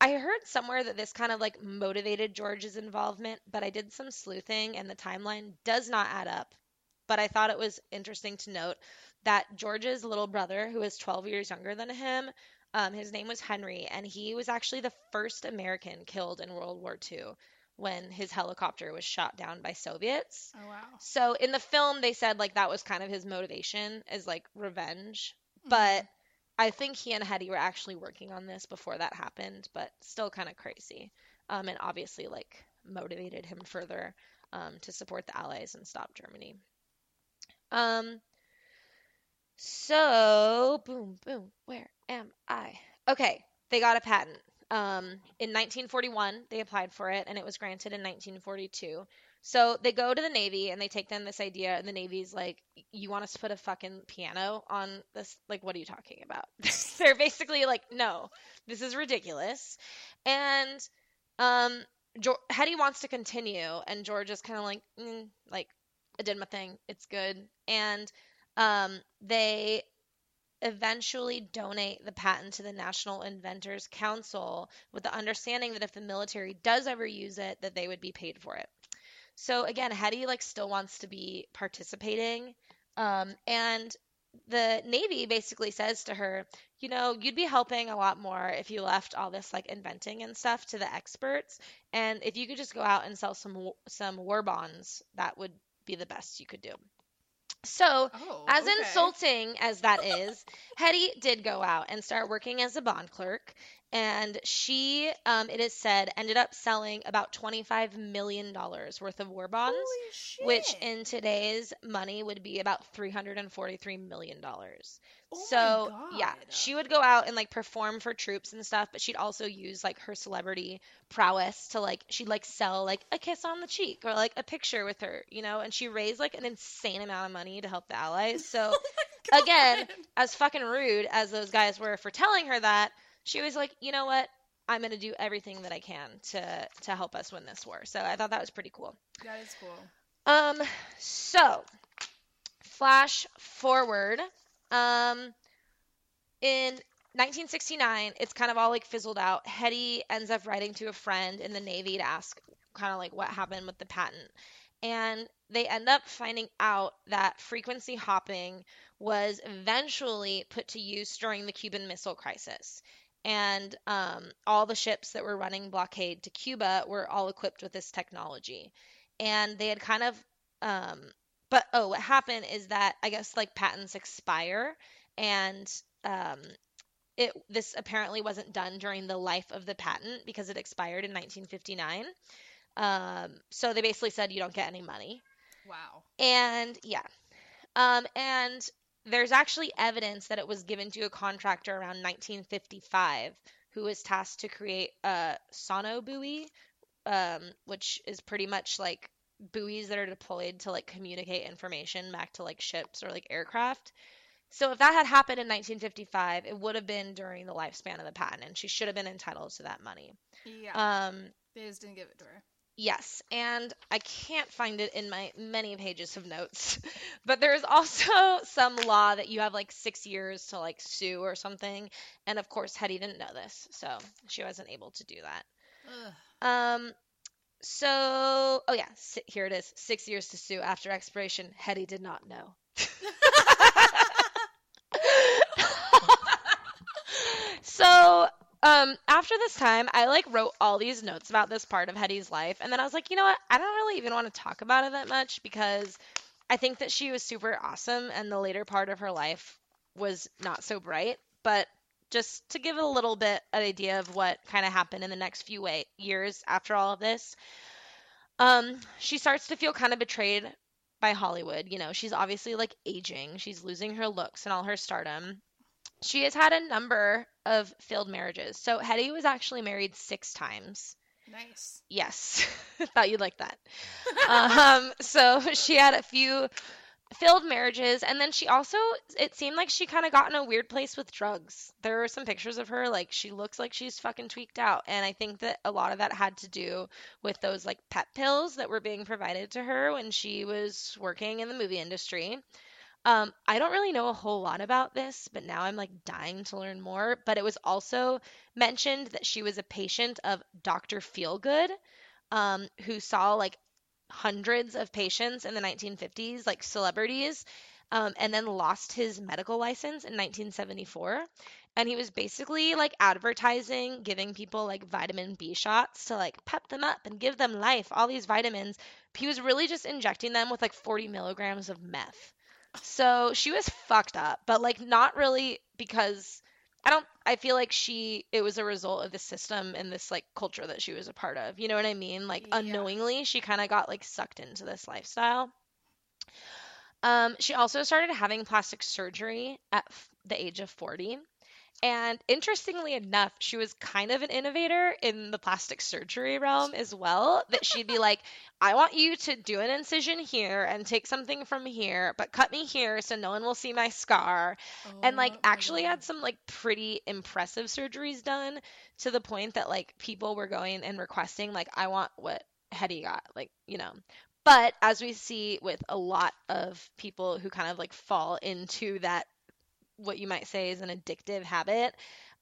S2: I heard somewhere that this kind of like motivated George's involvement, but I did some sleuthing and the timeline does not add up. But I thought it was interesting to note that George's little brother, who is 12 years younger than him, um, his name was Henry, and he was actually the first American killed in World War II when his helicopter was shot down by Soviets.
S3: Oh wow.
S2: So in the film, they said like that was kind of his motivation as like revenge.
S3: Mm-hmm.
S2: But I think he and Hedy were actually working on this before that happened, but still kind of crazy. Um, and obviously like motivated him further um, to support the Allies and stop Germany. Um. So boom, boom. Where am I? Okay, they got a patent. Um, in 1941, they applied for it, and it was granted in 1942. So they go to the Navy and they take them this idea, and the Navy's like, "You want us to put a fucking piano on this? Like, what are you talking about?" They're basically like, "No, this is ridiculous," and um, jo- Hedy wants to continue, and George is kind of like, mm, "Like, I did my thing. It's good," and um, they eventually donate the patent to the National Inventors Council with the understanding that if the military does ever use it, that they would be paid for it. So again, Hedy like still wants to be participating, um, and the Navy basically says to her, you know, you'd be helping a lot more if you left all this like inventing and stuff to the experts, and if you could just go out and sell some some war bonds, that would be the best you could do. So
S3: Oh.
S2: as
S3: okay.
S2: insulting as that is, Hedy did go out and start working as a bond clerk, and she, um, it is said, ended up selling about $25 million worth of war bonds, which in today's money would be about $343 million.
S3: Oh
S2: so, yeah, she would go out and like perform for troops and stuff, but she'd also use like her celebrity prowess to like, she'd like sell like a kiss on the cheek or like a picture with her, you know, and she raised like an insane amount of money to help the Allies. So,
S3: Oh
S2: again, as fucking rude as those guys were for telling her that, she was like, you know what? I'm gonna do everything that I can to to help us win this war. So I thought that was pretty cool.
S3: That is cool.
S2: Um, so flash forward. Um, in 1969, it's kind of all like fizzled out. Hedy ends up writing to a friend in the Navy to ask kind of like what happened with the patent. And they end up finding out that frequency hopping was eventually put to use during the Cuban Missile Crisis. And um, all the ships that were running blockade to Cuba were all equipped with this technology. And they had kind of, um, but oh, what happened is that I guess like patents expire, and um, it this apparently wasn't done during the life of the patent because it expired in 1959. Um, so they basically said you don't get any money.
S3: Wow.
S2: And yeah. Um, and there's actually evidence that it was given to a contractor around 1955 who was tasked to create a sono buoy, um, which is pretty much like buoys that are deployed to like communicate information back to like ships or like aircraft. So if that had happened in 1955, it would have been during the lifespan of the patent, and she should have been entitled to that money.
S3: Yeah.
S2: Um,
S3: they just didn't give it to her.
S2: Yes, and I can't find it in my many pages of notes, but there's also some law that you have like six years to like sue or something, and of course Hedy didn't know this, so she wasn't able to do that.
S3: Ugh.
S2: Um, so oh yeah, here it is, six years to sue after expiration. Hedy did not know. so um after this time i like wrote all these notes about this part of hedy's life and then i was like you know what i don't really even want to talk about it that much because i think that she was super awesome and the later part of her life was not so bright but just to give a little bit an idea of what kind of happened in the next few way- years after all of this. Um, she starts to feel kind of betrayed by Hollywood. You know, she's obviously like aging, she's losing her looks and all her stardom. She has had a number of failed marriages. So Hedy was actually married six times.
S3: Nice.
S2: Yes, thought you'd like that. um, so she had a few failed marriages, and then she also, it seemed like she kind of got in a weird place with drugs. There were some pictures of her, like she looks like she's fucking tweaked out, and I think that a lot of that had to do with those like pep pills that were being provided to her when she was working in the movie industry. Um, I don't really know a whole lot about this, but now I'm like dying to learn more. But it was also mentioned that she was a patient of Dr. Feelgood, um, who saw like hundreds of patients in the 1950s, like celebrities, um, and then lost his medical license in 1974. And he was basically like advertising, giving people like vitamin B shots to like pep them up and give them life, all these vitamins. He was really just injecting them with like 40 milligrams of meth. So she was fucked up, but like not really because I don't I feel like she it was a result of the system and this like culture that she was a part of. You know what I mean? Like
S3: Yeah.
S2: unknowingly she kind of got like sucked into this lifestyle. Um she also started having plastic surgery at f- the age of 40. And interestingly enough, she was kind of an innovator in the plastic surgery realm as well. That she'd be like, I want you to do an incision here and take something from here, but cut me here so no one will see my scar. and like
S3: Oh
S2: actually had some like pretty impressive surgeries done to the point that like people were going and requesting, like, I want what Hedy got, like, you know. But as we see with a lot of people who kind of like fall into that what you might say is an addictive habit.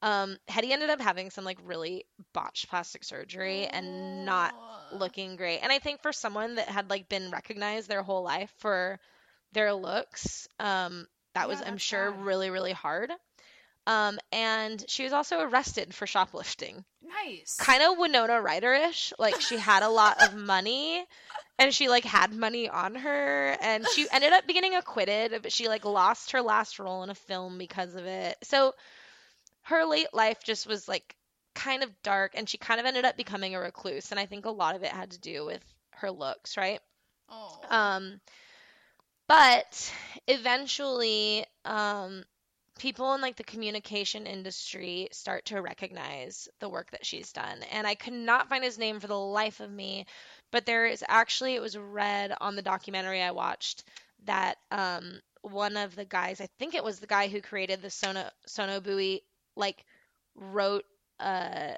S2: Um, Hedy ended up having some like really botched plastic surgery and not looking great. And I think for someone that had like been recognized their whole life for their looks, um, that was I'm sure
S3: sad.
S2: really really hard. Um, and she was also arrested for shoplifting.
S3: Nice.
S2: Kind of Winona Ryder-ish. Like she had a lot of money and she like had money on her and she ended up getting acquitted, but she like lost her last role in a film because of it. So her late life just was like kind of dark and she kind of ended up becoming a recluse and I think a lot of it had to do with her looks, right?
S3: Oh.
S2: Um, but eventually, um, people in like the communication industry start to recognize the work that she's done. And I could not find his name for the life of me, but there is actually it was read on the documentary I watched that um, one of the guys, I think it was the guy who created the Sono Sono Buoy, like wrote uh,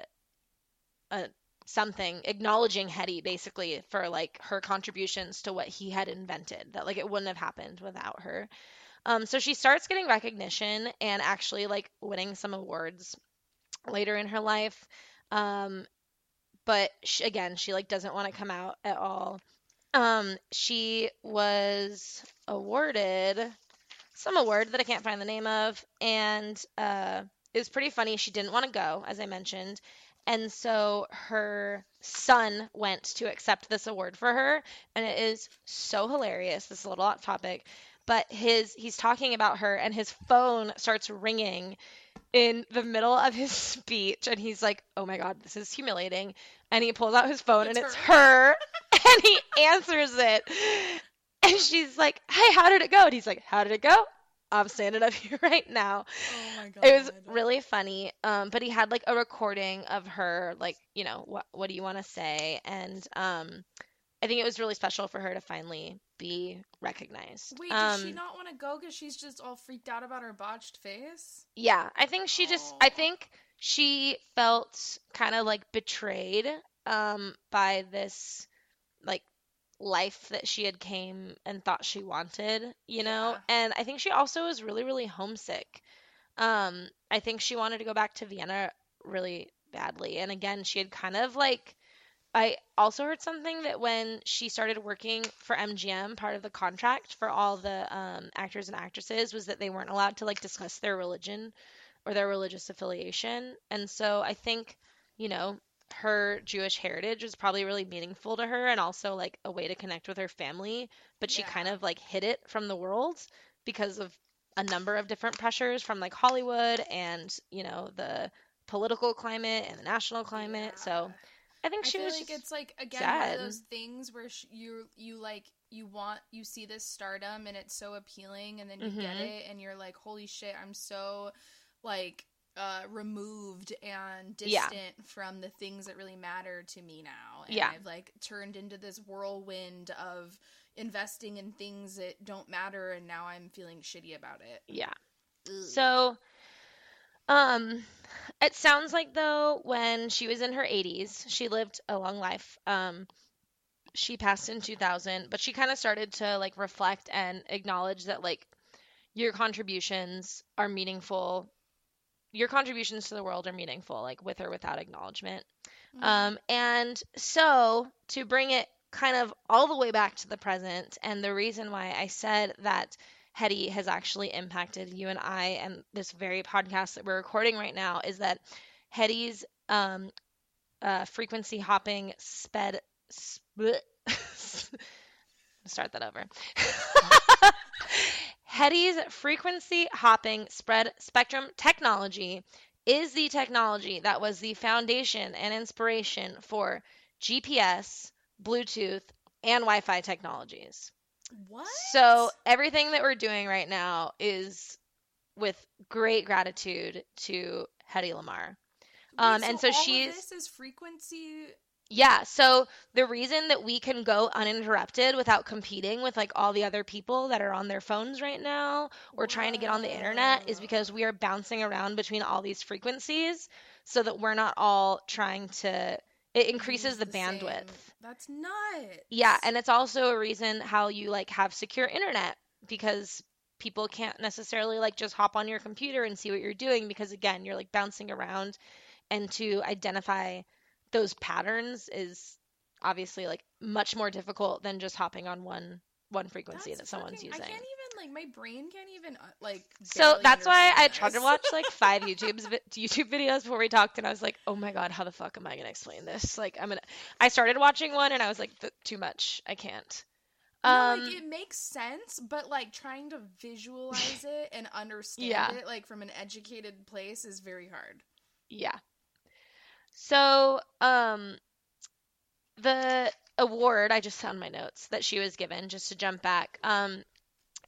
S2: a something acknowledging Hedy basically for like her contributions to what he had invented that like it wouldn't have happened without her. Um so she starts getting recognition and actually like winning some awards later in her life. Um but she, again, she like doesn't want to come out at all. Um she was awarded some award that I can't find the name of and uh it was pretty funny. She didn't want to go, as I mentioned. And so her son went to accept this award for her, and it is so hilarious. This is a little off topic, but his he's talking about her, and his phone starts ringing in the middle of his speech, and he's like, "Oh my god, this is humiliating." And he pulls out his phone, and
S3: It's
S2: it's her, and he answers it, and she's like, "Hey, how did it go?" And he's like, "How did it go?" I'm standing up here right now.
S3: oh my god.
S2: It was really funny. Um, but he had like a recording of her, like, you know, what what do you want to say? And um, I think it was really special for her to finally be recognized.
S3: Wait,
S2: um,
S3: does she not want to go because she's just all freaked out about her botched face?
S2: Yeah, I think she just I think she felt kind of like betrayed um by this like life that she had came and thought she wanted, you know?
S3: Yeah.
S2: And I think she also was really really homesick. Um I think she wanted to go back to Vienna really badly. And again, she had kind of like I also heard something that when she started working for MGM, part of the contract for all the um, actors and actresses was that they weren't allowed to like discuss their religion or their religious affiliation. And so I think, you know, her Jewish heritage was probably really meaningful to her and also like a way to connect with her family, but she
S3: Yeah.
S2: kind of like hid it from the world because of a number of different pressures from like Hollywood and you know the political climate and the national climate. So I think
S3: I
S2: she
S3: feel
S2: was
S3: like it's like again
S2: sad.
S3: one of those things where sh- you you like you want you see this stardom and it's so appealing and then you get
S2: Mhm.
S3: it and you're like holy shit I'm so like uh removed and
S2: Yeah.
S3: distant from the things that really matter to me now and
S2: Yeah.
S3: I've like turned into this whirlwind of investing in things that don't matter and now I'm feeling shitty about it.
S2: yeah.
S3: Ugh.
S2: So, um, it sounds like though when she was in her 80s, she lived a long life. Um, she passed in 2000, but she kind of started to like reflect and acknowledge that like your contributions are meaningful. Your contributions to the world are meaningful, like with or without acknowledgement.
S3: Mhm.
S2: Um, and so to bring it kind of all the way back to the present, and the reason why I said that Hedy has actually impacted you and I and this very podcast that we're recording right now is that Hedy's um, uh, frequency hopping sped. Split, start that over. Hedy's frequency hopping spread spectrum technology is the technology that was the foundation and inspiration for GPS, Bluetooth, and Wi Fi technologies.
S3: What?
S2: So everything that we're doing right now is with great gratitude to Hedy Lamarr.
S3: Wait,
S2: um, and so
S3: all of
S2: she's-
S3: this is frequency
S2: Yeah, so the reason that we can go uninterrupted without competing with like all the other people that are on their phones right now or trying to get on the internet is because we are bouncing around between all these frequencies so that we're not all trying to it increases the,
S3: same-
S2: bandwidth.
S3: That's nuts.
S2: Yeah, and it's also a reason how you like have secure internet because people can't necessarily like just hop on your computer and see what you're doing because again, you're like bouncing around and to identify those patterns is obviously like much more difficult than just hopping on one one frequency
S3: That's
S2: that someone's
S3: fucking-
S2: using.
S3: I can't like my brain can't even uh, like.
S2: So that's why I tried to watch like five YouTube's vi- YouTube videos before we talked, and I was like, "Oh my god, how the fuck am I gonna explain this?" Like, I'm gonna. I started watching one, and I was like, "Too much. I can't."
S3: No,
S2: Um,
S3: like it makes sense, but like trying to visualize it and understand
S2: Yeah.
S3: it like from an educated place is very hard.
S2: Yeah. So, um, the award, I just found my notes that she was given, just to jump back. Um,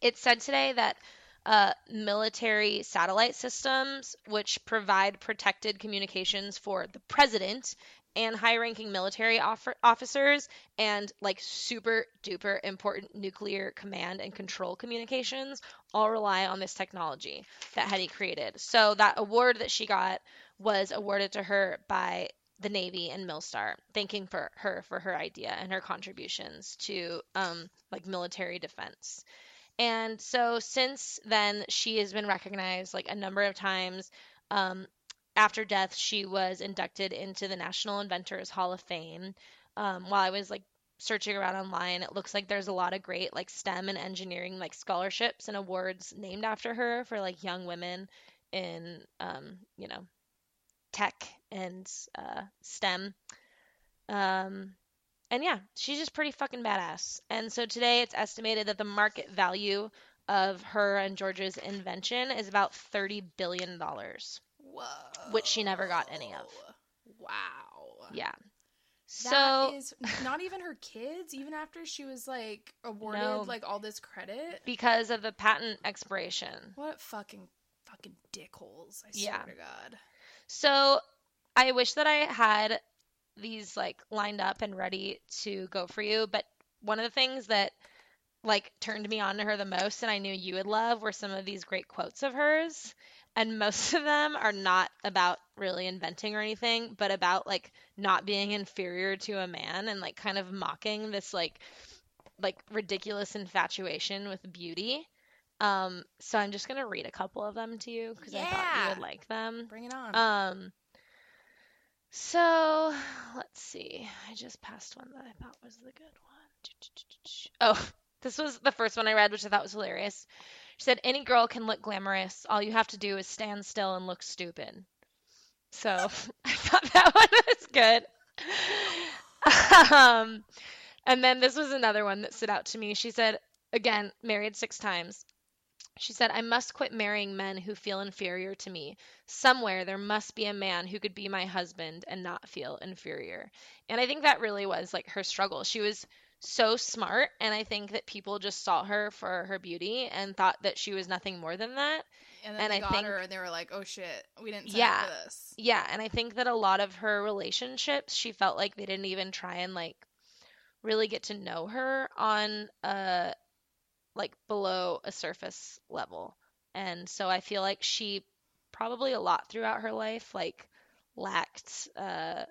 S2: it said today that uh, military satellite systems, which provide protected communications for the president and high ranking military off- officers, and like super duper important nuclear command and control communications, all rely on this technology that Hedy created. So, that award that she got was awarded to her by the Navy and Milstar, thanking for her for her idea and her contributions to um, like military defense. And so since then, she has been recognized like a number of times. Um, after death, she was inducted into the National Inventors Hall of Fame. Um, while I was like searching around online, it looks like there's a lot of great like STEM and engineering like scholarships and awards named after her for like young women in um, you know tech and uh, STEM. Um, and yeah, she's just pretty fucking badass. And so today it's estimated that the market value of her and George's invention is about $30 billion.
S3: Whoa.
S2: Which she never got any of.
S3: Wow.
S2: Yeah.
S3: That
S2: So
S3: is not even her kids, even after she was like awarded
S2: No.
S3: like all this credit.
S2: because of the patent expiration.
S3: What fucking fucking dickholes, I swear
S2: Yeah.
S3: to God.
S2: So I wish that I had these like lined up and ready to go for you, but one of the things that like turned me on to her the most and I knew you would love were some of these great quotes of hers. And most of them are not about really inventing or anything, but about like not being inferior to a man and like kind of mocking this like like ridiculous infatuation with beauty. Um, so I'm just gonna read a couple of them to you because I thought you would like them.
S3: Bring it on.
S2: Um, so let's see. I just passed one that I thought was the good one. Oh, this was the first one I read, which I thought was hilarious. She said, Any girl can look glamorous. All you have to do is stand still and look stupid. So I thought that one was good. um, and then this was another one that stood out to me. She said, again, married six times. She said, I must quit marrying men who feel inferior to me. Somewhere there must be a man who could be my husband and not feel inferior. And I think that really was like her struggle. She was so smart, and I think that people just saw her for her beauty and thought that she was nothing more than that.
S1: And then
S2: And
S1: they
S2: I
S1: got
S2: think-
S1: her, and they were like, "Oh shit, we didn't
S2: Yeah.
S1: for this."
S2: Yeah, and I think that a lot of her relationships, she felt like they didn't even try and like really get to know her on a like below a surface level. And so I feel like she probably a lot throughout her life like lacked uh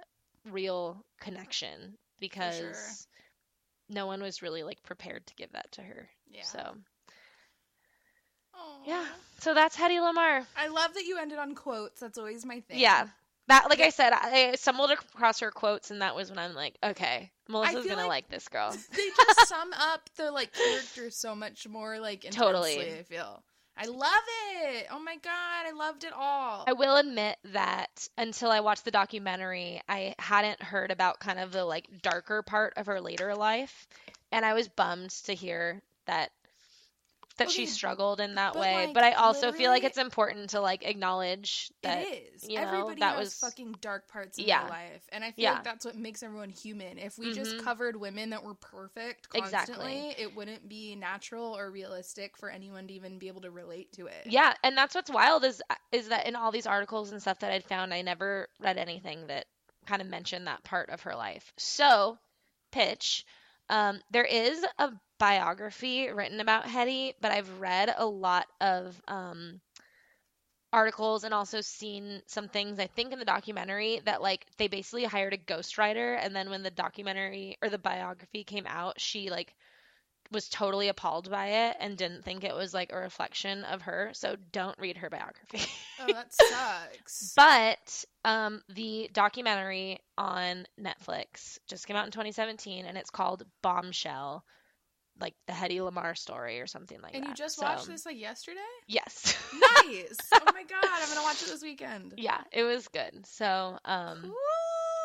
S2: real connection because no one was really like prepared to give that to her.
S1: Yeah.
S2: So,
S1: Aw.
S2: yeah. So that's Hedy Lamarr.
S1: I love that you ended on quotes. That's always my thing.
S2: Yeah. That, like I said, I stumbled across her quotes, and that was when I'm like, okay, Melissa's gonna
S1: like-
S2: like this girl.
S1: they just sum up the like character so much more like intensely.
S2: Totally.
S1: I feel. I love it. Oh my god, I loved it all.
S2: I will admit that until I watched the documentary, I hadn't heard about kind of the like darker part of her later life, and I was bummed to hear that that she struggled in that
S1: but,
S2: way.
S1: like,
S2: but I also feel like it's important to like acknowledge that
S1: it is.
S2: you know,
S1: Everybody
S2: that was-
S1: fucking dark parts in
S2: Yeah.
S1: their life, and I feel
S2: Yeah.
S1: like that's what makes everyone human. If we just
S2: Mhm.
S1: covered women that were perfect
S2: Exactly.
S1: constantly, it wouldn't be natural or realistic for anyone to even be able to relate to it.
S2: Yeah, and that's what's wild is is that in all these articles and stuff that I'd found, I never read anything that kind of mentioned that part of her life. So, pitch, um, there is a biography written about Hedy, but I've read a lot of um, articles and also seen some things I think in the documentary that like they basically hired a ghostwriter and then when the documentary or the biography came out, she like was totally appalled by it and didn't think it was like a reflection of her. So don't read her biography.
S1: Oh, that sucks.
S2: but um, the documentary on Netflix just came out in 2017 and it's called Bombshell, like the Hedy Lamarr story or something like
S1: and
S2: that.
S1: And you just
S2: So,
S1: watched this like yesterday?
S2: Yes.
S1: Nice. oh my god, I'm gonna watch it this weekend.
S2: yeah, it was good. So, um,
S1: Cool.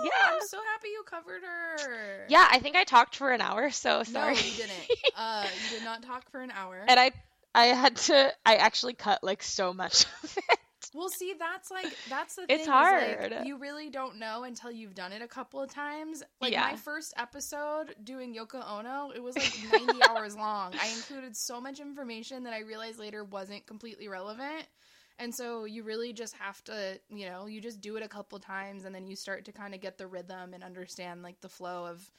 S2: Yeah.
S1: I'm so happy you covered her.
S2: yeah, I think I talked for an hour, so sorry.
S1: No, you didn't. Uh, you did not talk for an hour.
S2: and I I had to I actually cut like so much of it.
S1: Well, see, that's like that's the
S2: It's
S1: thing. is, like,
S2: hard.
S1: you really don't know until you've done it a couple of times. Like
S2: Yeah.
S1: my first episode doing Yoko Ono, it was like 90 hours long. I included so much information that I realized later wasn't completely relevant. And so you really just have to, you know, you just do it a couple times and then you start to kind of get the rhythm and understand like the flow of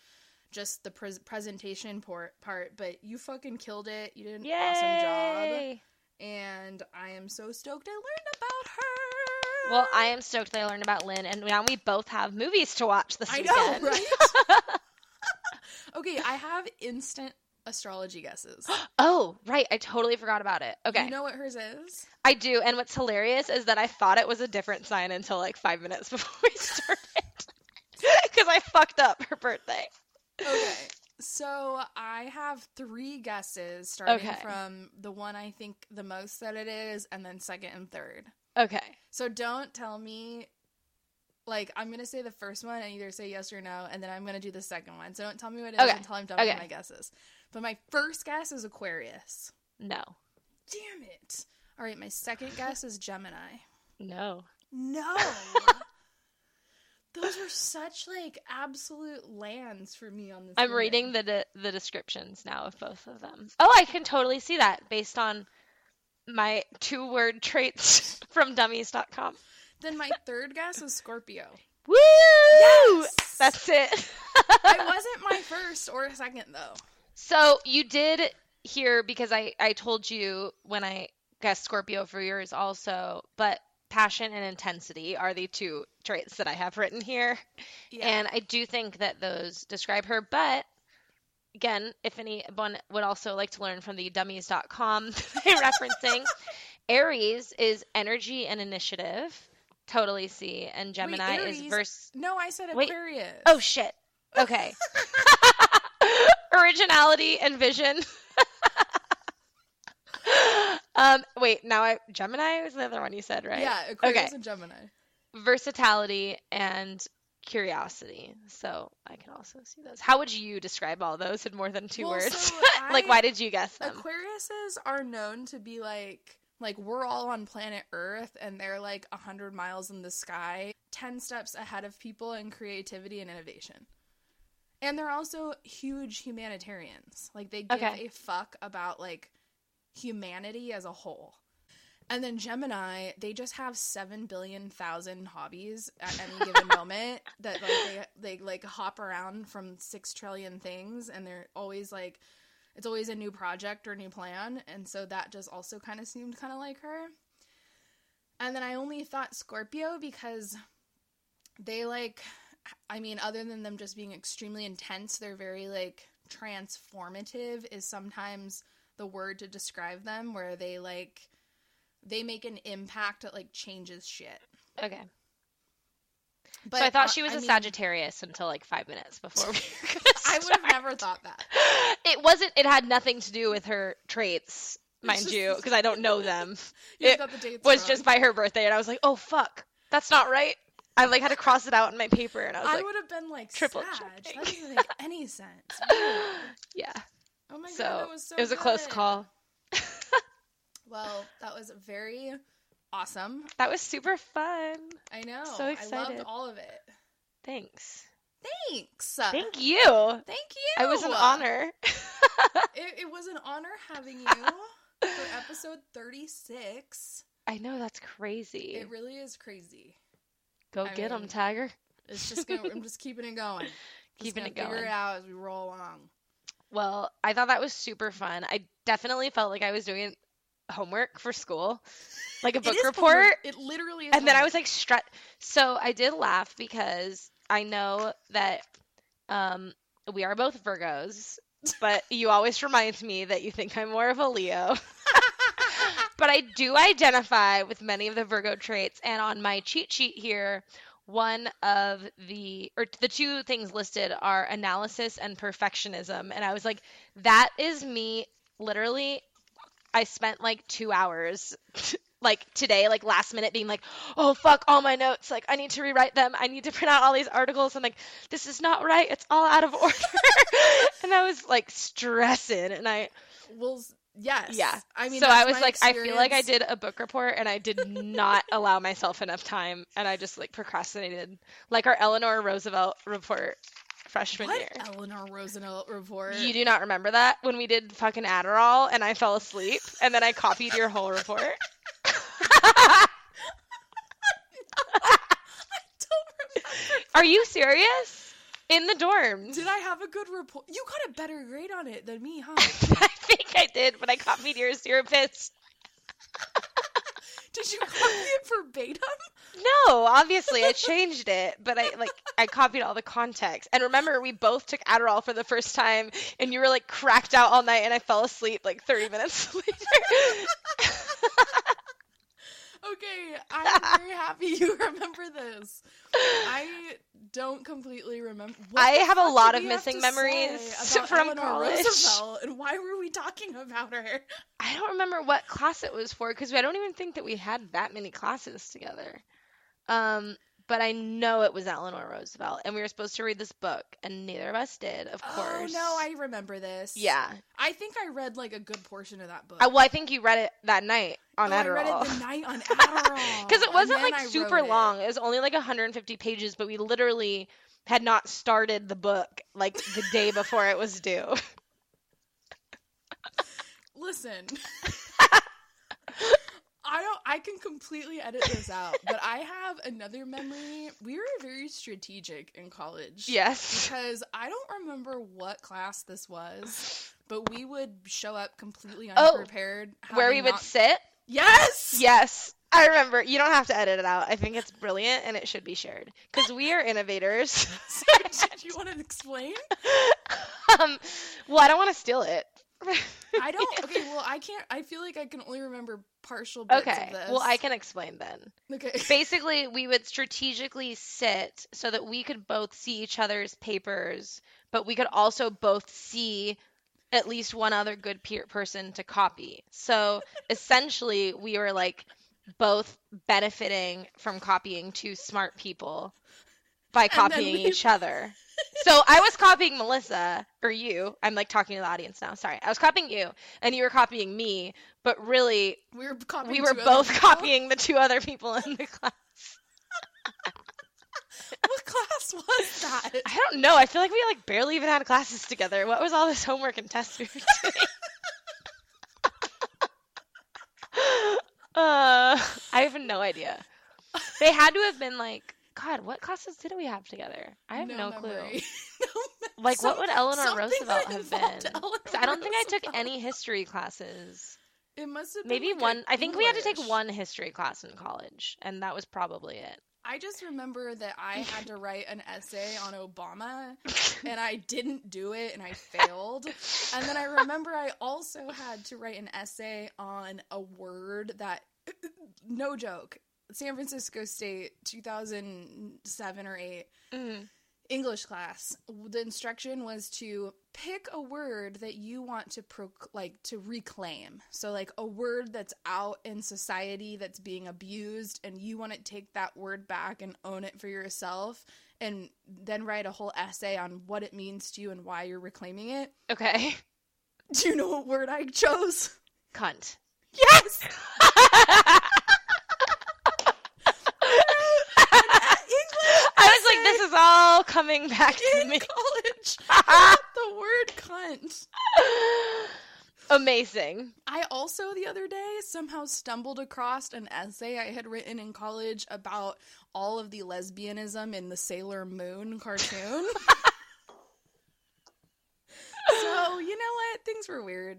S1: just the pres presentation part, part. But you fucking killed it. You did an awesome job and I am so stoked I learned about her.
S2: Well, I am stoked that I learned about Lynn, and now we both have movies to watch this
S1: I
S2: weekend.
S1: know, right? okay, I have instant astrology guesses.
S2: oh, right. I totally forgot about it. Okay.
S1: You know what hers is?
S2: I do. And what's hilarious is that I thought it was a different sign until like five minutes before we started. Because I fucked up her birthday.
S1: Okay. So I have three guesses starting
S2: Okay.
S1: from the one I think the most that it is, and then second and third.
S2: Okay.
S1: So don't tell me like I'm gonna say the first one and either say yes or no, and then I'm gonna do the second one. So don't tell me what it is
S2: Okay.
S1: until I'm done
S2: Okay.
S1: with my guesses. But my first guess is Aquarius.
S2: No.
S1: Damn it. All right, my second guess is Gemini.
S2: No.
S1: No. Those were such like absolute lands for me on this.
S2: I'm reading the de- the descriptions now of both of them. Oh, I can totally see that based on my two word traits from dummies.com.
S1: Then my third guess is Scorpio.
S2: Woo!
S1: Yes!
S2: That's it.
S1: it wasn't my first or second though.
S2: So you did hear because I I told you when I guessed Scorpio for yours also, but passion and intensity are the two traits that I have written here,
S1: Yeah.
S2: and I do think that those describe her. But again, if anyone would also like to learn from the dummies.com referencing, Aries is energy and initiative. Totally see, and Gemini is verse.
S1: no, I said
S2: Wait.
S1: Aquarius.
S2: Oh shit. Okay. Originality and vision. um wait, now I Gemini was the other one you said, right?
S1: yeah, Aquarius
S2: Okay.
S1: and Gemini.
S2: Versatility and curiosity. So I can also see those. How would you describe all those in more than two
S1: Well,
S2: words?
S1: so
S2: like, why did you guess them?
S1: Aquariuses are known to be like like we're all on planet Earth and they're like a hundred miles in the sky, ten steps ahead of people in creativity and innovation. And they're also huge humanitarians. Like they give
S2: Okay.
S1: a fuck about like humanity as a whole. And then Gemini, they just have seven billion thousand hobbies at any given moment that like they they like hop around from six trillion things and they're always like it's always a new project or new plan and so that just also kind of seemed kind of like her and then i only thought scorpio because they like i mean other than them just being extremely intense they're very like transformative is sometimes the word to describe them where they like they make an impact that like changes shit
S2: Okay.
S1: but
S2: so I thought she was
S1: I
S2: a
S1: mean,
S2: Sagittarius until like five minutes before we
S1: i would have never thought that
S2: It wasn't. It had nothing to do with her traits, mind
S1: just-
S2: you, because I don't know them. It was
S1: wrong.
S2: just by her birthday, and I was like, "Oh fuck, that's not right." I like had to cross it out in my paper, and I was like,
S1: I
S2: like,
S1: would have been like
S2: triple.
S1: That doesn't make any sense.
S2: "Yeah."
S1: Oh my
S2: So,
S1: god, that was so
S2: it was a close call.
S1: Well, that was very awesome.
S2: That was super fun.
S1: I know.
S2: So
S1: I
S2: excited.
S1: loved all of it.
S2: Thanks.
S1: Thanks.
S2: Thank you.
S1: Thank you.
S2: I was an honor.
S1: It, it was an honor having you for episode 36.
S2: I know that's crazy.
S1: It really is crazy.
S2: Go
S1: I
S2: get 'em,
S1: mean,
S2: Tiger.
S1: It's just gonna. I'm just keeping it going. Just
S2: Keeping it
S1: Figure
S2: going.
S1: it out as we roll along.
S2: Well, I thought that was super fun. I definitely felt like I was doing homework for school, like a book report.
S1: homework. It literally is.
S2: And then I was like, strut. So I did laugh because I know that um, we are both Virgos, but you always remind me that you think I'm more of a Leo. but I do identify with many of the Virgo traits. And on my cheat sheet here, one of the or the two things listed are analysis and perfectionism. And I was like, that is me literally. I spent like two hours like today, like last minute, being like, oh fuck, all my notes. Like I need to rewrite them. I need to print out all these articles. And like, this is not right. It's all out of order. and I was like stressing. And I,
S1: Well, yes.
S2: yeah.
S1: I mean,
S2: so I was
S1: my
S2: like, I feel like I did a book report and I did not allow myself enough time. And I just like procrastinated, like our Eleanor Roosevelt report freshman
S1: What
S2: year.
S1: Eleanor Roosevelt report?
S2: You do not remember that when we did fucking Adderall and I fell asleep and then I copied your whole report?
S1: don't remember.
S2: Are you serious? In the dorms.
S1: Did I have a good report? You got a better grade on it than me, huh?
S2: I think I did, but I copied yours. You're a.
S1: Did you copy it verbatim?
S2: No, obviously I changed it, but I like I copied all the context. And remember, we both took Adderall for the first time, and you were like cracked out all night, and I fell asleep like 30 minutes later.
S1: Okay, I'm very happy you remember this. I don't completely remember. What
S2: I have a lot of missing memories from
S1: Eleanor
S2: college.
S1: Roosevelt, and why were we talking about her?
S2: I don't remember what class it was for because I don't even think that we had that many classes together. Um, but I know it was Eleanor Roosevelt, and we were supposed to read this book, and neither of us did, of course.
S1: Oh no, I remember this.
S2: yeah.
S1: I think I read like a good portion of that book.
S2: I, well, I think you read it that night on
S1: oh, I read it the night on Adderall.
S2: Because it wasn't like
S1: I
S2: super
S1: wrote it.
S2: long. It was only like 150 pages, but we literally had not started the book like the day before it was due.
S1: Listen. I don't I can completely edit this out, but I have another memory. We were very strategic in college.
S2: yes.
S1: Because I don't remember what class this was, but we would show up completely
S2: Oh,
S1: unprepared.
S2: Where we
S1: having
S2: would sit.
S1: Yes!
S2: Yes. I remember. You don't have to edit it out. I think it's brilliant and it should be shared because we are innovators.
S1: Sorry, did you want to explain?
S2: um, well, I don't want to steal it.
S1: I don't okay, well I can't I feel like I can only remember partial bits
S2: Okay.
S1: of this.
S2: Well, I can explain then.
S1: Okay.
S2: basically we would strategically sit so that we could both see each other's papers but we could also both see at least one other good peer person to copy so essentially we were like both benefiting from copying two smart people by copying
S1: we-
S2: each other. So I was copying Melissa or you. I'm like talking to the audience now. Sorry. I was copying you and you were copying me, but really
S1: We were copying
S2: we were both copying the two other people in the class.
S1: What class was that?
S2: I don't know. I feel like we like barely even had classes together. What was all this homework and tests we were doing? uh, I have no idea. They had to have been like, God, what classes did we have together? I have no, clue.
S1: no
S2: Like, what would Eleanor Roosevelt have been?
S1: Eleanor
S2: I don't think I took any history classes.
S1: It must have been
S2: Maybe
S1: like
S2: one. I think we had to take one history class in college, and that was probably it.
S1: I just remember that I had to write an essay on Obama and I didn't do it and I failed. And then I remember I also had to write an essay on a word that, no joke, San Francisco State 2007 or 8
S2: Mhm.
S1: English class. The instruction was to pick a word that you want to pro- like to reclaim. So like a word that's out in society that's being abused and you want to take that word back and own it for yourself and then write a whole essay on what it means to you and why you're reclaiming it.
S2: Okay.
S1: Do you know what word I chose?
S2: Cunt.
S1: Yes. English
S2: I was like, this is all coming back to
S1: in
S2: me.
S1: college. The word cunt.
S2: Amazing.
S1: I also the other day somehow stumbled across an essay I had written in college about all of the lesbianism in the Sailor Moon cartoon. so, you know what? Things were weird.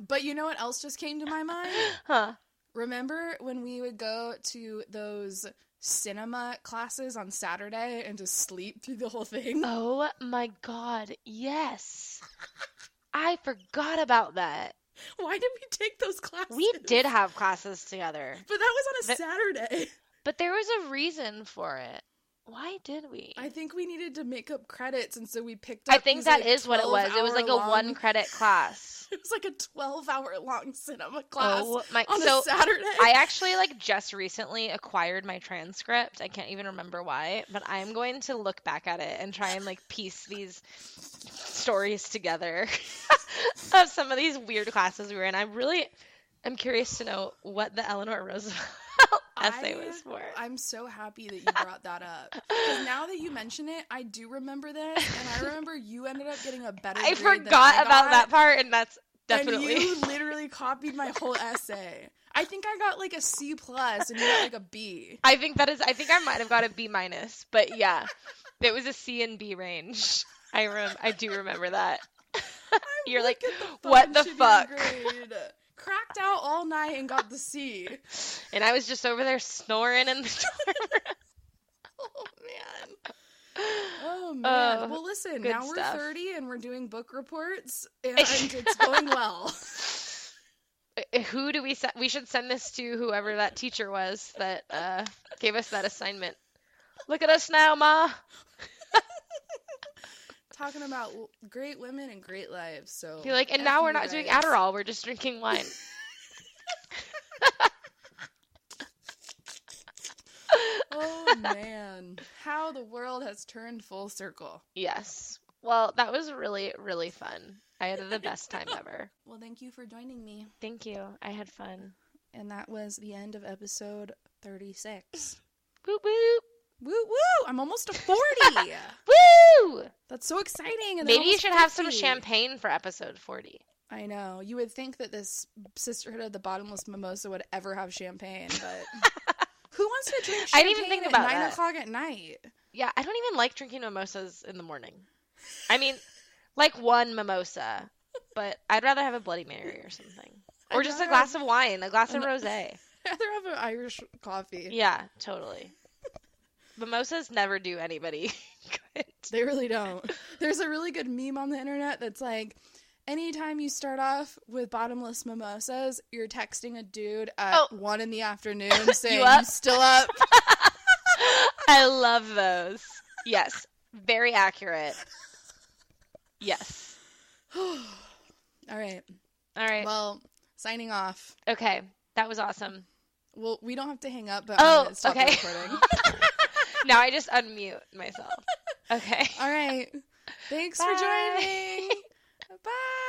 S1: But you know what else just came to my mind?
S2: Huh.
S1: Remember when we would go to those cinema classes on Saturday and just sleep through the whole thing?
S2: Oh my god, yes. I forgot about that.
S1: Why did we take those classes?
S2: We did have classes together,
S1: But that was on a
S2: That-
S1: Saturday.
S2: but there was a reason for it. Why did we?
S1: I think we needed to make up credits, and so we picked. Up.
S2: I
S1: think
S2: that
S1: like,
S2: is what it was. It was like a
S1: 12-hour
S2: one credit class.
S1: It was like a twelve-hour-long cinema oh, class
S2: Oh my!
S1: on
S2: So
S1: a Saturday.
S2: I actually like just recently acquired my transcript. I can't even remember why, but I'm going to look back at it and try and like piece these stories together of some of these weird classes we were in. I really am curious to know what the Eleanor Roosevelt essay
S1: I-
S2: was for.
S1: I'm so happy that you brought that up because now that you mention it, I do remember that, and I remember you ended up getting a better.
S2: I
S1: grade than
S2: forgot
S1: I
S2: about
S1: got,
S2: that part, and that's definitely.
S1: And you literally copied my whole essay. I think I got like a C plus, and you got like a B.
S2: I think that is. I think I might have got a B minus, but yeah, it was a C and B range. I rem- I do remember that. You're like, what the fuck?
S1: Cracked out all night and got the C.
S2: And I was just over there snoring in the dorm.
S1: Oh man. Oh man.
S2: Uh,
S1: well, listen. Now we're
S2: stuff.
S1: 30 and we're doing book reports, and it's going well.
S2: Who do we send? We should send this to whoever that teacher was that uh, gave us that assignment. Look at us now, Ma.
S1: Talking about great women and great lives. So
S2: Be like, and
S1: F
S2: now we're not doing
S1: guys.
S2: Adderall. We're just drinking wine.
S1: Oh man, how the world has turned full circle.
S2: yes. Well, that was really, really fun. I had the best time ever.
S1: Well, thank you for joining me.
S2: Thank you. I had fun.
S1: And that was the end of episode 36.
S2: Woo woo.
S1: Woo woo! I'm almost a 40.
S2: Woo!
S1: That's so exciting. And
S2: Maybe you should have some
S1: champagne.
S2: for episode 40.
S1: I know. You would think that this Sisterhood of the Bottomless Mimosa would ever have champagne, but who wants to drink
S2: I didn't even think
S1: at
S2: about
S1: nine
S2: that.
S1: o'clock at night?
S2: Yeah, I don't even like drinking mimosas in the morning. I mean, like one mimosa, but I'd rather have a Bloody Mary or something. Or
S1: I'd
S2: just a glass of wine, a glass of rosé.
S1: I'd rather have an Irish coffee.
S2: Yeah, totally. Mimosas never do anybody good.
S1: They really don't. There's a really good meme on the internet that's like, anytime you start off with bottomless mimosas, you're texting a dude at
S2: Oh.
S1: one in the afternoon saying,
S2: up?"
S1: "You still up?"
S2: I love those. Yes, very accurate. Yes.
S1: All right.
S2: All right.
S1: Well, signing off.
S2: okay, that was awesome.
S1: Well, we don't have to hang up, but
S2: Oh, okay now I just unmute myself. Okay.
S1: All right. Thanks
S2: Bye.
S1: for joining. Bye.